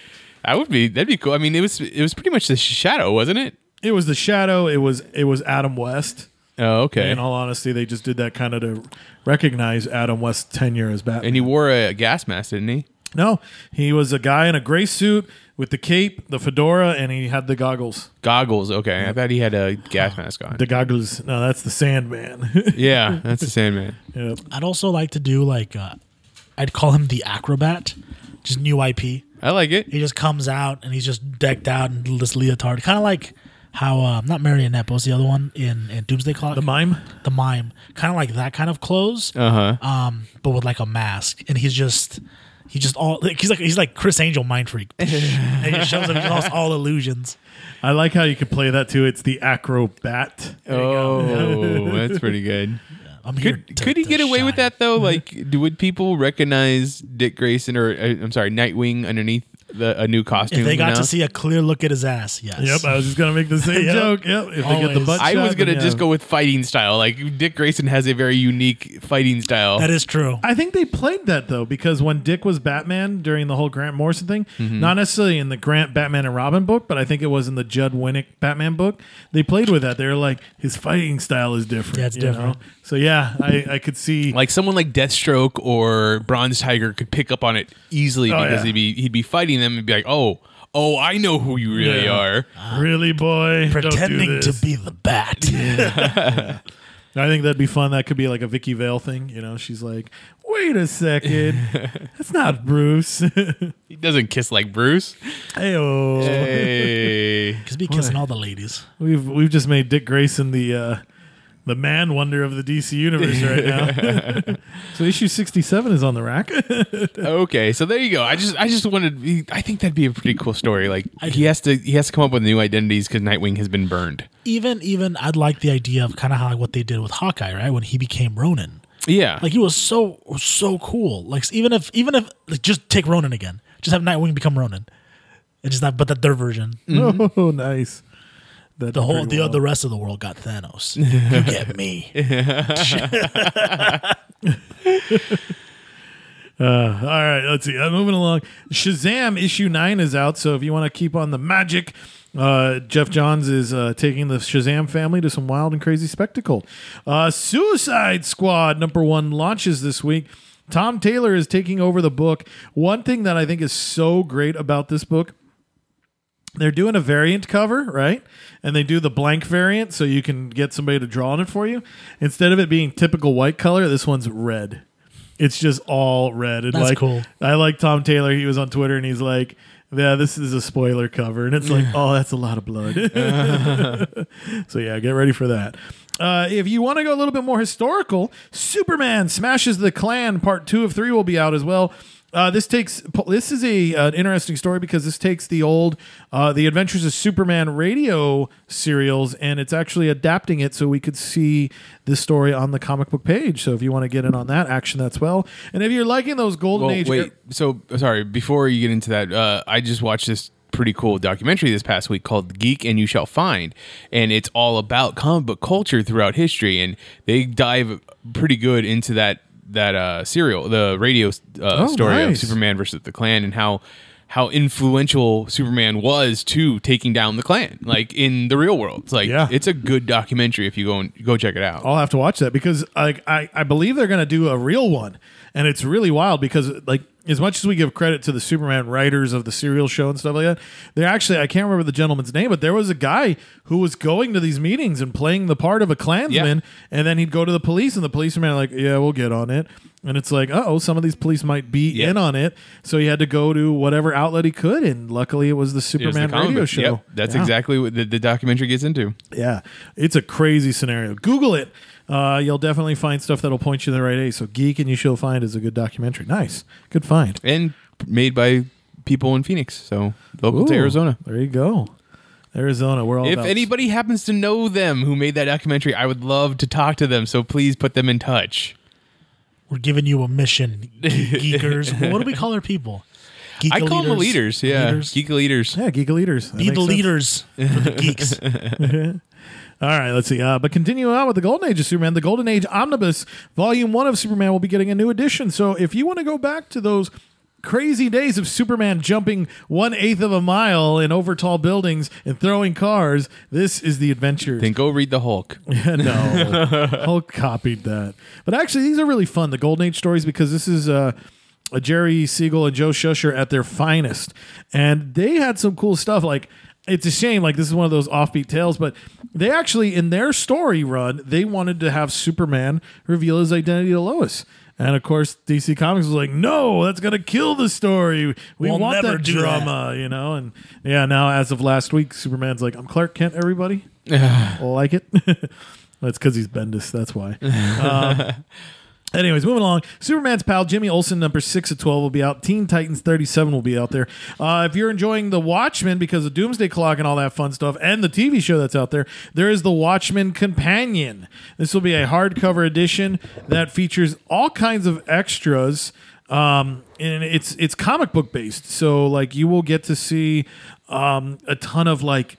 [SPEAKER 1] That would be that'd be cool. I mean, it was it was pretty much the Shadow, wasn't it?
[SPEAKER 2] it was the Shadow. It was it was Adam West.
[SPEAKER 1] Oh, okay.
[SPEAKER 2] In all honesty, they just did that kind of to recognize Adam West's tenure as Batman.
[SPEAKER 1] and he wore a gas mask, didn't he?
[SPEAKER 2] no, he was a guy in a gray suit with the cape, the fedora, and he had the goggles.
[SPEAKER 1] Goggles. Okay, I thought he had a gas [SIGHS] mask on.
[SPEAKER 2] The goggles. No, that's the Sandman. [LAUGHS]
[SPEAKER 1] yeah, that's the Sandman.
[SPEAKER 2] yep.
[SPEAKER 3] I'd also like to do like uh, I'd call him the acrobat. Just new IP.
[SPEAKER 1] I like it.
[SPEAKER 3] He just comes out and he's just decked out in this leotard, kind of like how uh, not Marionette, but what's the other one in, in Doomsday Clock?
[SPEAKER 2] The mime.
[SPEAKER 3] the mime, kind of like that kind of clothes,
[SPEAKER 1] Uh huh.
[SPEAKER 3] um, but with like a mask, and he's just. He just all like, he's like he's like Criss Angel mind freak, [LAUGHS] and he shows up. He lost all illusions.
[SPEAKER 2] I like how you could play that too. It's the acrobat.
[SPEAKER 1] Oh, that's pretty good.
[SPEAKER 3] I'm here.
[SPEAKER 1] Could could he get away with that though? Like, would people recognize Dick Grayson or uh, I'm sorry, Nightwing underneath the a new costume?
[SPEAKER 3] If they got
[SPEAKER 1] now?
[SPEAKER 3] to see a clear look at his ass, yes.
[SPEAKER 2] Yep, I was just gonna make the same
[SPEAKER 3] Yep.
[SPEAKER 2] joke. Yep, if they get the
[SPEAKER 3] Always.
[SPEAKER 2] butt
[SPEAKER 1] I
[SPEAKER 2] shot,
[SPEAKER 1] was gonna
[SPEAKER 2] then
[SPEAKER 1] just
[SPEAKER 2] yeah.
[SPEAKER 1] go with fighting style. Like Dick Grayson has a very unique fighting style.
[SPEAKER 3] that is true.
[SPEAKER 2] I think they played that though because when Dick was Batman during the whole Grant Morrison thing,
[SPEAKER 1] Mm-hmm.
[SPEAKER 2] not necessarily in the Grant Batman and Robin book, but I think it was in the Judd Winick Batman book. They played with that. They were like, his fighting style is different.
[SPEAKER 3] Yeah, it's
[SPEAKER 2] you
[SPEAKER 3] different.
[SPEAKER 2] know? So yeah, I, I could see.
[SPEAKER 1] like someone like Deathstroke or Bronze Tiger could pick up on it easily
[SPEAKER 2] Oh,
[SPEAKER 1] because
[SPEAKER 2] yeah.
[SPEAKER 1] he'd be he'd be fighting them and be like, oh, oh, I know who you really
[SPEAKER 2] Yeah.
[SPEAKER 1] are.
[SPEAKER 2] really, boy, don't do
[SPEAKER 3] Pretending to
[SPEAKER 2] this.
[SPEAKER 3] be the bat. [LAUGHS]
[SPEAKER 2] I think that'd be fun. That could be like a Vicki Vale thing. You know, she's like, wait a second, [LAUGHS] that's not Bruce. [LAUGHS]
[SPEAKER 1] He doesn't kiss like Bruce.
[SPEAKER 2] Hey-oh.
[SPEAKER 1] Hey.
[SPEAKER 3] Because be kissing all the ladies.
[SPEAKER 2] We've we've just made Dick Grayson the uh, the man wonder of the DC universe right now. [LAUGHS] so issue sixty seven is on the rack. [LAUGHS]
[SPEAKER 1] okay, so there you go. I just I just wanted I think that'd be a pretty cool story. Like he has to he has to come up with new identities because Nightwing has been burned.
[SPEAKER 3] Even even I'd like the idea of kind of how what they did with Hawkeye, right? When he became Ronin.
[SPEAKER 1] Yeah.
[SPEAKER 3] Like he was so so cool. Like even if even if like, just take Ronin again, just have Nightwing become Ronin, and just not but the third version. [LAUGHS]
[SPEAKER 2] oh, nice. That
[SPEAKER 3] The whole the the rest of the world got Thanos. [LAUGHS] you get me. [LAUGHS] [LAUGHS]
[SPEAKER 2] Uh, all right, let's see. I'm moving along. Shazam issue nine is out. So if you want to keep on the magic, uh, Geoff Johns is uh, taking the Shazam family to some wild and crazy spectacle. Uh, Suicide Squad number one launches this week. Tom Taylor is taking over the book. One thing that I think is so great about this book they're doing a variant cover, right? And they do the blank variant so you can get somebody to draw on it for you. Instead of it being typical white color, this one's red. It's just all red. And
[SPEAKER 3] That's
[SPEAKER 2] like,
[SPEAKER 3] cool.
[SPEAKER 2] I like Tom Taylor. He was on Twitter and he's like, "Yeah, this is a spoiler cover," and it's like, "Oh, that's a lot of blood." [LAUGHS] [LAUGHS] so yeah, get ready for that. Uh, if you want to go a little bit more historical, Superman smashes the Klan. Part two of three will be out as well. Uh, this takes this is a an interesting story because this takes the old uh, the Adventures of Superman radio serials and it's actually adapting it so we could see this story on the comic book page. So if you want to get in on that action, that's well. And if you're liking those golden
[SPEAKER 1] well,
[SPEAKER 2] age,
[SPEAKER 1] wait. So sorry. Before you get into that, uh, I just watched this pretty cool documentary this past week called "Geek and You Shall Find," and it's all about comic book culture throughout history, and they dive pretty good into that that uh, serial, the radio uh,
[SPEAKER 2] Oh,
[SPEAKER 1] story
[SPEAKER 2] nice.
[SPEAKER 1] of Superman versus the Klan, and how how influential Superman was to taking down the Klan, like in the real world. It's like
[SPEAKER 2] Yeah.
[SPEAKER 1] it's a good documentary if you go and go check it out.
[SPEAKER 2] I'll have to watch that because I I, I believe they're going to do a real one, and it's really wild because like as much as we give credit to the Superman writers of the serial show and stuff like that, they're actually I can't remember the gentleman's name, but there was a guy who was going to these meetings and playing the part of a Klansman, and then he'd go to the police, and the policemen are like, "Yeah, we'll get on it." And it's like, oh, some of these police might be
[SPEAKER 1] Yeah.
[SPEAKER 2] in on it, so he had to go to whatever outlet he could, and luckily it was the
[SPEAKER 1] the
[SPEAKER 2] Superman
[SPEAKER 1] comic
[SPEAKER 2] radio
[SPEAKER 1] book.
[SPEAKER 2] show.
[SPEAKER 1] Yep, that's
[SPEAKER 2] Yeah.
[SPEAKER 1] exactly what the, the documentary gets into.
[SPEAKER 2] Yeah, it's a crazy scenario. Google it. Uh, you'll definitely find stuff that'll point you in the right way. So, Geek and You Shall Find is a good documentary. Nice, good find.
[SPEAKER 1] and made by people in Phoenix, so local to Arizona.
[SPEAKER 2] There you go, Arizona. We're all
[SPEAKER 1] If
[SPEAKER 2] about-
[SPEAKER 1] anybody happens to know them who made that documentary, I would love to talk to them. So please put them in touch.
[SPEAKER 3] We're giving you a mission, ge- geekers. [LAUGHS] what do we call our people? Geek
[SPEAKER 1] I call them leaders. Yeah,
[SPEAKER 3] Leaders?
[SPEAKER 1] geek leaders.
[SPEAKER 2] yeah, Geek leaders. That
[SPEAKER 3] Be the
[SPEAKER 2] sense.
[SPEAKER 3] leaders for the geeks. [LAUGHS] [LAUGHS]
[SPEAKER 2] All right, let's see. Uh, but continue on with the Golden Age of Superman. The Golden Age Omnibus Volume One of Superman will be getting a new edition. So, if you want to go back to those crazy days of Superman jumping one eighth of a mile in over tall buildings and throwing cars, this is the adventure.
[SPEAKER 1] Then go read the Hulk. [LAUGHS]
[SPEAKER 2] no, Hulk copied that. But actually, these are really fun. The Golden Age stories because this is uh, a Jerry Siegel and Joe Shuster at their finest, and they had some cool stuff. Like it's a shame, like this is one of those offbeat tales, but they actually in their story run they wanted to have Superman reveal his identity to Lois. And of course, DC Comics was like, "No, that's gonna kill the story. We
[SPEAKER 3] We'll
[SPEAKER 2] want
[SPEAKER 3] never
[SPEAKER 2] that
[SPEAKER 3] do that."
[SPEAKER 2] drama," you know. And yeah, now as of last week, Superman's like, "I'm Clark Kent." Everybody [SIGHS] like it. [LAUGHS] that's because he's Bendis. That's why. [LAUGHS] Um, Anyways, moving along. Superman's pal Jimmy Olsen, number six of twelve, will be out. Teen Titans thirty-seven will be out there. Uh, if you're enjoying the Watchmen because of Doomsday Clock and all that fun stuff, and the TV show that's out there, there is the Watchmen Companion. This will be a hardcover edition that features all kinds of extras. Um, and it's it's comic book based, so like you will get to see um, a ton of like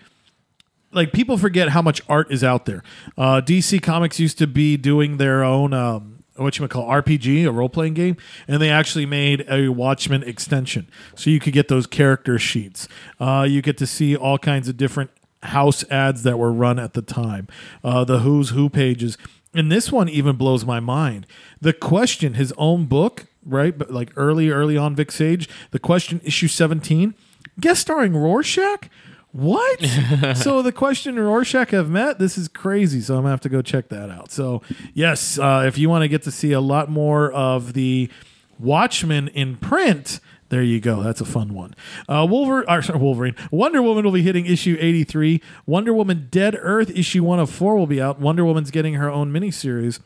[SPEAKER 2] like people forget how much art is out there. Uh, DC Comics used to be doing their own um, what you might call RPG, a role playing game, and they actually made a Watchmen extension, so you could get those character sheets. Uh, you get to see all kinds of different house ads that were run at the time, uh, the Who's Who pages, and this one even blows my mind. The question, his own book, right? But like early, early on, Vic Sage, the question, issue seventeen, guest starring Rorschach. What? [LAUGHS] so the question and Rorschach have met. This is crazy. So I'm gonna have to go check that out. So yes, uh, if you want to get to see a lot more of the Watchmen in print. There you go. That's a fun one. Uh, Wolverine, or, sorry, Wolverine, Wonder Woman will be hitting issue 83. Wonder Woman Dead Earth issue 104 will be out. Wonder Woman's getting her own miniseries.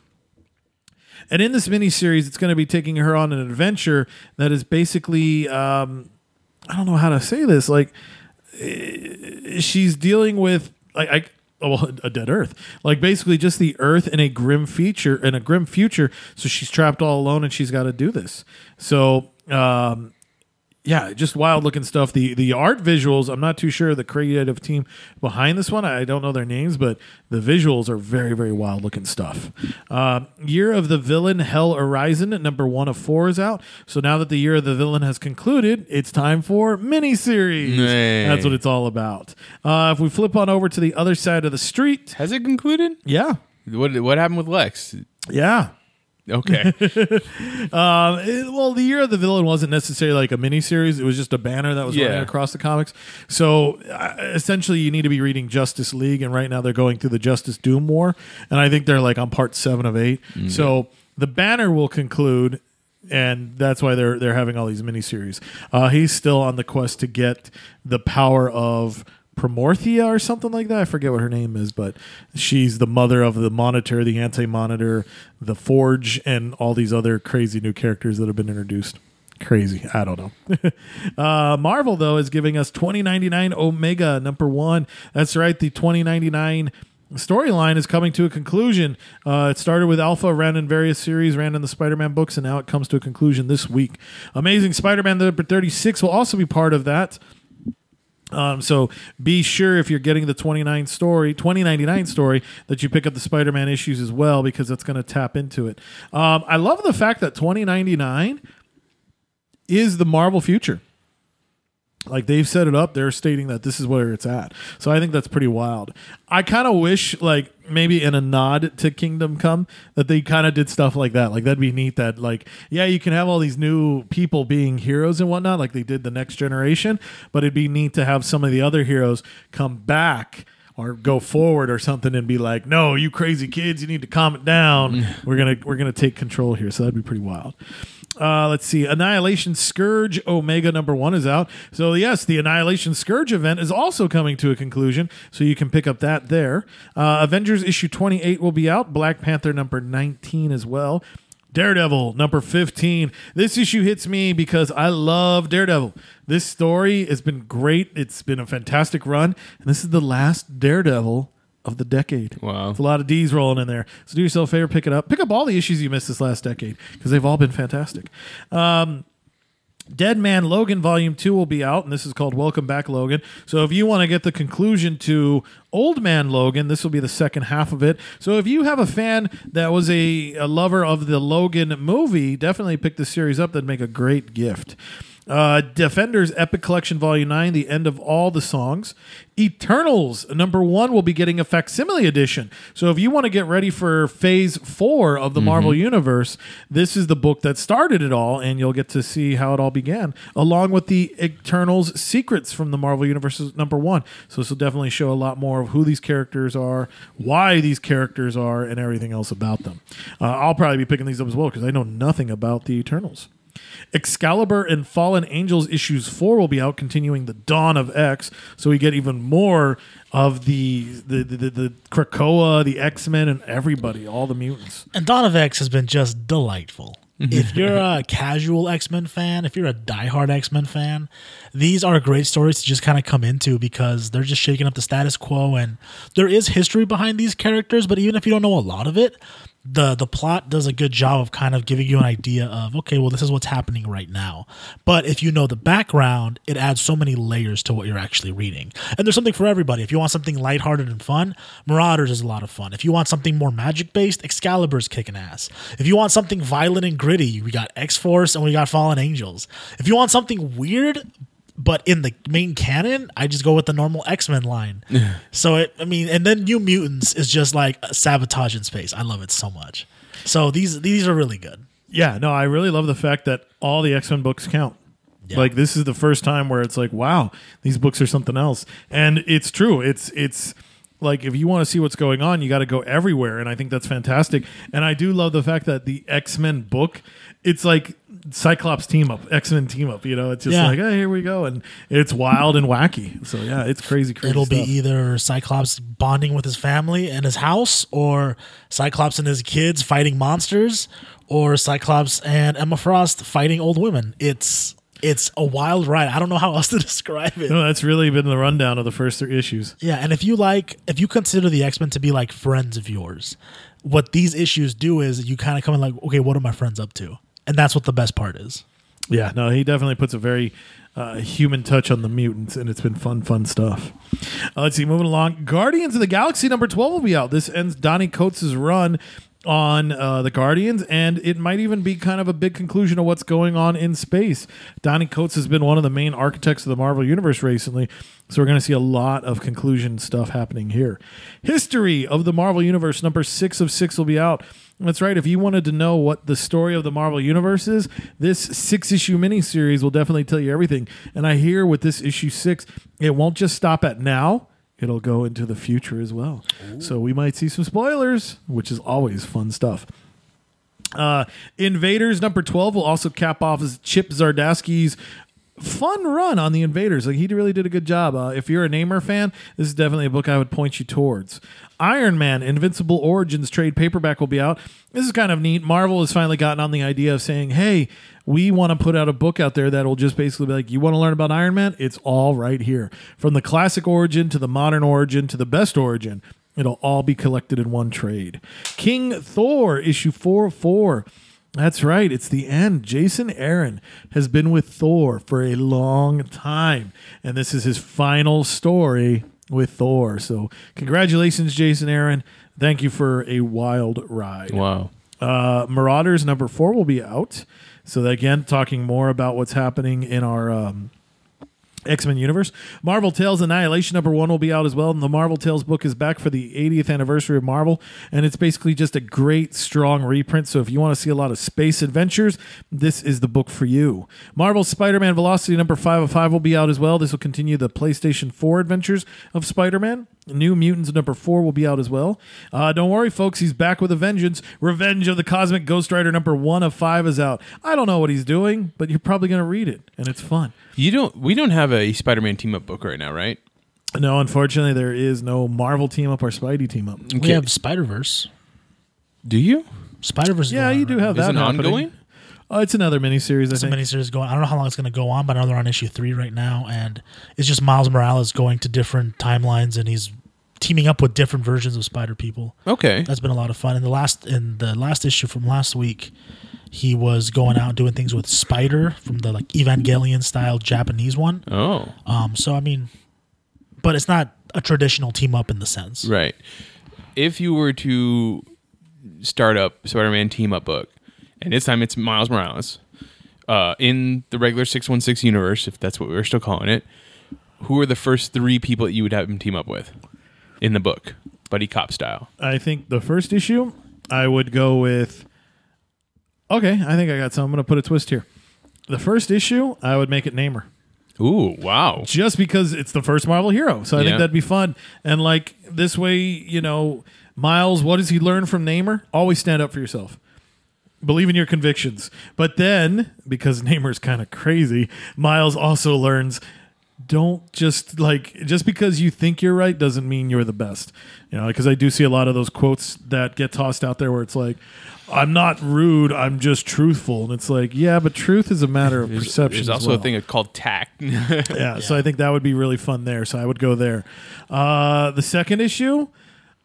[SPEAKER 2] And in this miniseries, it's going to be taking her on an adventure that is basically, um, I don't know how to say this. Like, she's dealing with like I oh, well, a dead Earth, like basically just the Earth in a grim future in a grim future. So she's trapped all alone, and she's got to do this. So um, yeah, just wild looking stuff. The the art visuals, I'm not too sure the creative team behind this one. I don't know their names, but the visuals are very very wild looking stuff. Uh, year of the Villain, Hell Arisen, number one of four is out. So now that the Year of the Villain has concluded, it's time for miniseries.
[SPEAKER 1] Hey.
[SPEAKER 2] That's what it's all about. Uh, if we flip on over to the other side of the street,
[SPEAKER 1] Has it concluded?
[SPEAKER 2] yeah,
[SPEAKER 1] What what happened with Lex?
[SPEAKER 2] yeah.
[SPEAKER 1] Okay. [LAUGHS]
[SPEAKER 2] Um, it- well, the year of the villain wasn't necessarily like a miniseries; it was just a banner that was
[SPEAKER 1] Yeah.
[SPEAKER 2] running across the comics. So uh, essentially, you need to be reading Justice League, and right now they're going through the Justice Doom War, and I think they're like on part seven of eight. So the banner will conclude. And that's why they're they're having all these miniseries. Uh, he's still on the quest to get the power of Promorthia or something like that. I forget what her name is, but she's the mother of the Monitor, the Anti Monitor, the Forge, and all these other crazy new characters that have been introduced. Crazy. I don't know. [LAUGHS] uh, Marvel, though, is giving us 2099 Omega number one. That's right. The 2099 storyline is coming to a conclusion. Uh, it started with Alpha, ran in various series, ran in the Spider Man books, and now it comes to a conclusion this week. Amazing Spider Man number 36 will also be part of that. Um, so be sure if you're getting the 29 story, 2099 story, that you pick up the Spider-Man issues as well because that's going to tap into it. Um, I love the fact that 2099 is the Marvel future. Like they've set it up, they're stating that this is where it's at. So I think that's pretty wild. I kind of wish, like maybe in a nod to Kingdom Come, that they kind of did stuff like that. Like that'd be neat. That like, yeah, you can have all these new people being heroes and whatnot, like they did the Next Generation. But it'd be neat to have some of the other heroes come back or go forward or something and be like, "No, you crazy kids, you need to calm it down. we're gonna we're gonna take control here." So that'd be pretty wild. Uh, let's see. Annihilation Scourge Omega number one is out. So, yes, the Annihilation Scourge event is also coming to a conclusion. So, you can pick up that there. Uh, Avengers issue 28 will be out. Black Panther number 19 as well. Daredevil number 15. This issue hits me because I love Daredevil. This story has been great. It's been a fantastic run. And this is the last Daredevil of the decade.
[SPEAKER 1] Wow.
[SPEAKER 2] It's a lot of D's rolling in there. So do yourself a favor, pick it up. Pick up all the issues you missed this last decade because they've all been fantastic. Um, Dead Man Logan Volume 2 will be out, and this is called Welcome Back Logan. So if you want to get the conclusion to Old Man Logan, this will be the second half of it. So if you have a fan that was a, a lover of the Logan movie, definitely pick this series up. That'd make a great gift. Uh, Defenders Epic Collection Volume 9, The End of All the Songs. Eternals number one will be getting a facsimile edition. So if you want to get ready for phase four of the Marvel Universe, this is the book that started it all, and you'll get to see how it all began, along with the Eternals Secrets from the Marvel Universe number one. So this will definitely show a lot more of who these characters are, why these characters are, and everything else about them. Uh, I'll probably be picking these up as well because I know nothing about the Eternals. Excalibur and Fallen Angels issues four will be out, continuing the dawn of X. So we get even more of the the the, the, the Krakoa, the X Men, and everybody, all the mutants.
[SPEAKER 3] And Dawn of X has been just delightful. Mm-hmm. if you're a casual X Men fan, if you're a diehard X Men fan, these are great stories to just kind of come into because they're just shaking up the status quo. And there is history behind these characters, but even if you don't know a lot of it, the the plot does a good job of kind of giving you an idea of okay well this is what's happening right now. But if you know the background it adds so many layers to what you're actually reading. And there's something for everybody. If you want something lighthearted and fun marauders is a lot of fun. If you want something more magic based excalibur's kicking ass. If you want something violent and gritty we got x-force and we got fallen angels. If you want something weird but in the main canon, I just go with the normal X Men line. so it, I mean, and then New Mutants is just like sabotage in space. I love it so much. So these these are really good.
[SPEAKER 2] Yeah, no, I really love the fact that all the X Men books count.
[SPEAKER 3] Yeah.
[SPEAKER 2] Like this is the first time where it's like, wow, these books are something else, and it's true. It's it's like if you want to see what's going on, you got to go everywhere, and I think that's fantastic. And I do love the fact that the X Men book, it's like Cyclops team up, X Men team up. You know, it's just
[SPEAKER 3] Yeah.
[SPEAKER 2] like, hey, here we go, and it's wild and wacky. So yeah, it's crazy, crazy.
[SPEAKER 3] It'll be
[SPEAKER 2] stuff.
[SPEAKER 3] either Cyclops bonding with his family and his house, or Cyclops and his kids fighting monsters, or Cyclops and Emma Frost fighting old women. It's it's a wild ride. I don't know how else to [LAUGHS] describe it.
[SPEAKER 2] No, that's really been the rundown of the first three issues.
[SPEAKER 3] Yeah, and if you like, if you consider the X Men to be like friends of yours, what these issues do is you kind of come in like, okay, what are my friends up to? And that's what the best part is.
[SPEAKER 2] Yeah, no, he definitely puts a very uh, human touch on the mutants, and it's been fun, fun stuff. Uh, let's see, moving along. Guardians of the Galaxy number 12 will be out. This ends Donny Cates' run on uh, the Guardians, and it might even be kind of a big conclusion of what's going on in space. Donny Cates has been one of the main architects of the Marvel Universe recently, so we're going to see a lot of conclusion stuff happening here. History of the Marvel Universe number six of six will be out. That's right. If you wanted to know what the story of the Marvel Universe is, this six issue miniseries will definitely tell you everything. And I hear with this issue six, it won't just stop at now, it'll go into the future as well. So we might see some spoilers, which is always fun stuff. Uh, Invaders number 12 will also cap off as Chip Zdarsky's fun run on the Invaders. Like he really did a good job. Uh, if you're a Namor fan, this is definitely a book I would point you towards. Iron Man Invincible Origins trade paperback will be out. This is kind of neat. Marvel has finally gotten on the idea of saying, "Hey, we want to put out a book out there that will just basically be like, you want to learn about Iron Man? It's all right here. From the classic origin to the modern origin to the best origin." It'll all be collected in one trade. King Thor, issue 404. That's right. It's the end. Jason Aaron has been with Thor for a long time, and this is his final story with Thor. So, congratulations, Jason Aaron. Thank you for a wild ride.
[SPEAKER 1] Wow.
[SPEAKER 2] Uh, Marauders number four will be out. So, again, talking more about what's happening in our. Um, X Men universe. Marvel Tales Annihilation number one will be out as well. And the Marvel Tales book is back for the 80th anniversary of Marvel. And it's basically just a great, strong reprint. So if you want to see a lot of space adventures, this is the book for you. Marvel Spider Man Velocity number five of five will be out as well. This will continue the PlayStation 4 adventures of Spider Man. New Mutants number four will be out as well. Uh, don't worry, folks. He's back with a vengeance. Revenge of the Cosmic Ghost Rider number one of five is out. I don't know what he's doing, but you're probably going to read it, and it's fun.
[SPEAKER 1] You don't. We don't have a Spider-Man team up book right now, right?
[SPEAKER 2] No, unfortunately, there is no Marvel team up or Spidey team up.
[SPEAKER 3] We have Spider Verse.
[SPEAKER 1] Do you?
[SPEAKER 3] Spider Verse.
[SPEAKER 2] Yeah, you do have
[SPEAKER 1] Is
[SPEAKER 2] that
[SPEAKER 1] it
[SPEAKER 2] happening.
[SPEAKER 1] ongoing?
[SPEAKER 2] Oh, it's another miniseries, I
[SPEAKER 3] It's a
[SPEAKER 2] think.
[SPEAKER 3] miniseries going. I don't know how long it's going to go on, but I know they're on issue three right now, and it's just Miles Morales going to different timelines, and he's teaming up with different versions of Spider People.
[SPEAKER 1] Okay.
[SPEAKER 3] That's been a lot of fun. In the last in the last issue from last week, he was going out and doing things with Spider from the like Evangelion style Japanese one.
[SPEAKER 1] Oh,
[SPEAKER 3] Um, so I mean, but it's not a traditional team up in the sense.
[SPEAKER 1] right. If you were to start up Spider-Man team up book, and this time it's Miles Morales, uh, in the regular six one six universe, if that's what we're still calling it, who are the first three people that you would have him team up with in the book, buddy cop style?
[SPEAKER 2] I think the first issue, I would go with. Okay, I think I got some. I'm going to put a twist here. The first issue, I would make it Namor.
[SPEAKER 1] Ooh, wow.
[SPEAKER 2] just because it's the first Marvel hero. So I
[SPEAKER 1] Yeah.
[SPEAKER 2] think that'd be fun. And like this way, you know, Miles, what does he learn from Namor? Always stand up for yourself. Believe in your convictions. But then, because Namor's kind of crazy, Miles also learns don't just like just because you think you're right doesn't mean you're the best. You know, because I do see a lot of those quotes that get tossed out there where it's like I'm not rude, I'm just truthful. And it's like, yeah, but truth is a matter of
[SPEAKER 1] There's,
[SPEAKER 2] perception.
[SPEAKER 1] there's also
[SPEAKER 2] well
[SPEAKER 1] a thing called tact. [LAUGHS]
[SPEAKER 2] yeah, so I think that would be really fun there. So I would go there. Uh, the second issue,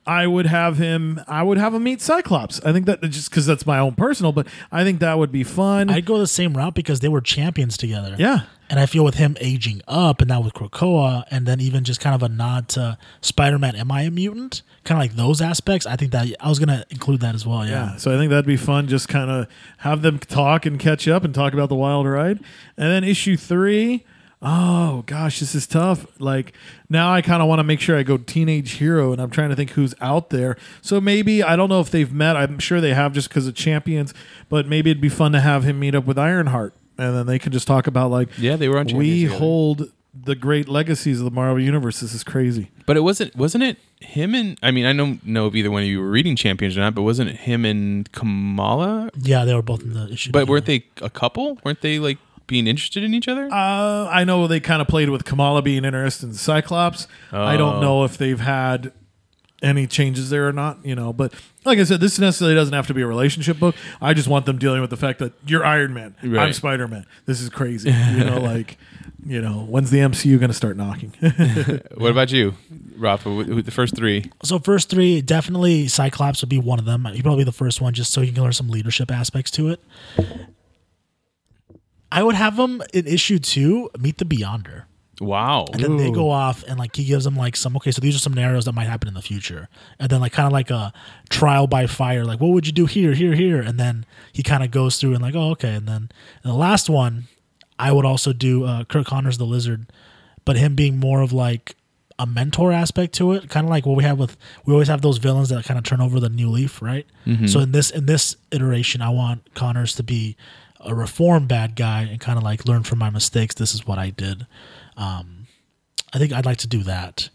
[SPEAKER 2] I would have him. I would have him meet Cyclops. I think that just because that's my own personal, but I think that would be fun.
[SPEAKER 3] I'd go the same route because they were champions together.
[SPEAKER 2] yeah,
[SPEAKER 3] And I feel with him aging up and now with Krakoa and then even just kind of a nod to Spider Man, am I a mutant? Kind of like those aspects. I think that I was going to include that as well. Yeah.
[SPEAKER 2] yeah. So I think that'd be fun. Just kind of have them talk and catch up and talk about the wild ride. And then issue three. Oh gosh, this is tough. Like now, I kind of want to make sure I go teenage hero, and I'm trying to think who's out there. So maybe I don't know if they've met. I'm sure they have just because of champions. But maybe it'd be fun to have him meet up with Ironheart, and then they can just talk about like,
[SPEAKER 1] Yeah, they were on Champions
[SPEAKER 2] We
[SPEAKER 1] together.
[SPEAKER 2] hold the great legacies of the Marvel universe. This is crazy.
[SPEAKER 1] But it wasn't wasn't it him and I mean I don't know if either one of you were reading Champions or not, but wasn't it him and Kamala?
[SPEAKER 3] Yeah, they were both in the issue.
[SPEAKER 1] But
[SPEAKER 3] together.
[SPEAKER 1] weren't they a couple? Weren't they like being interested in each other?
[SPEAKER 2] Uh, I know they kind of played with Kamala being interested in Cyclops. I don't
[SPEAKER 1] Oh.
[SPEAKER 2] know if they've had any changes there or not, you know. But like I said, this necessarily doesn't have to be a relationship book. I just want them dealing with the fact that you're Iron Man, I'm Spider Man. This is crazy, you know. [LAUGHS] Like, you know, when's the MCU going to start knocking? [LAUGHS]
[SPEAKER 1] what about you, Rafa? Wh- who- The first three.
[SPEAKER 3] So first three, definitely Cyclops would be one of them. He'd probably be the first one, just so you can learn some leadership aspects to it. I would have him in issue two meet the Beyonder,
[SPEAKER 1] Wow.
[SPEAKER 3] and then they go off and like he gives them like some okay, so these are some scenarios that might happen in the future, and then like kind of like a trial by fire, like what would you do here, here, here, and then he kind of goes through and like oh okay, and then and the last one, I would also do uh, Curt Connors the Lizard, but him being more of like a mentor aspect to it, kind of like what we have with we always have those villains that kind of turn over the new leaf, right? So in this in this iteration, I want Connors to be a reform bad guy and kind of like learn from my mistakes. This is what I did. Um, I think I'd like to do that.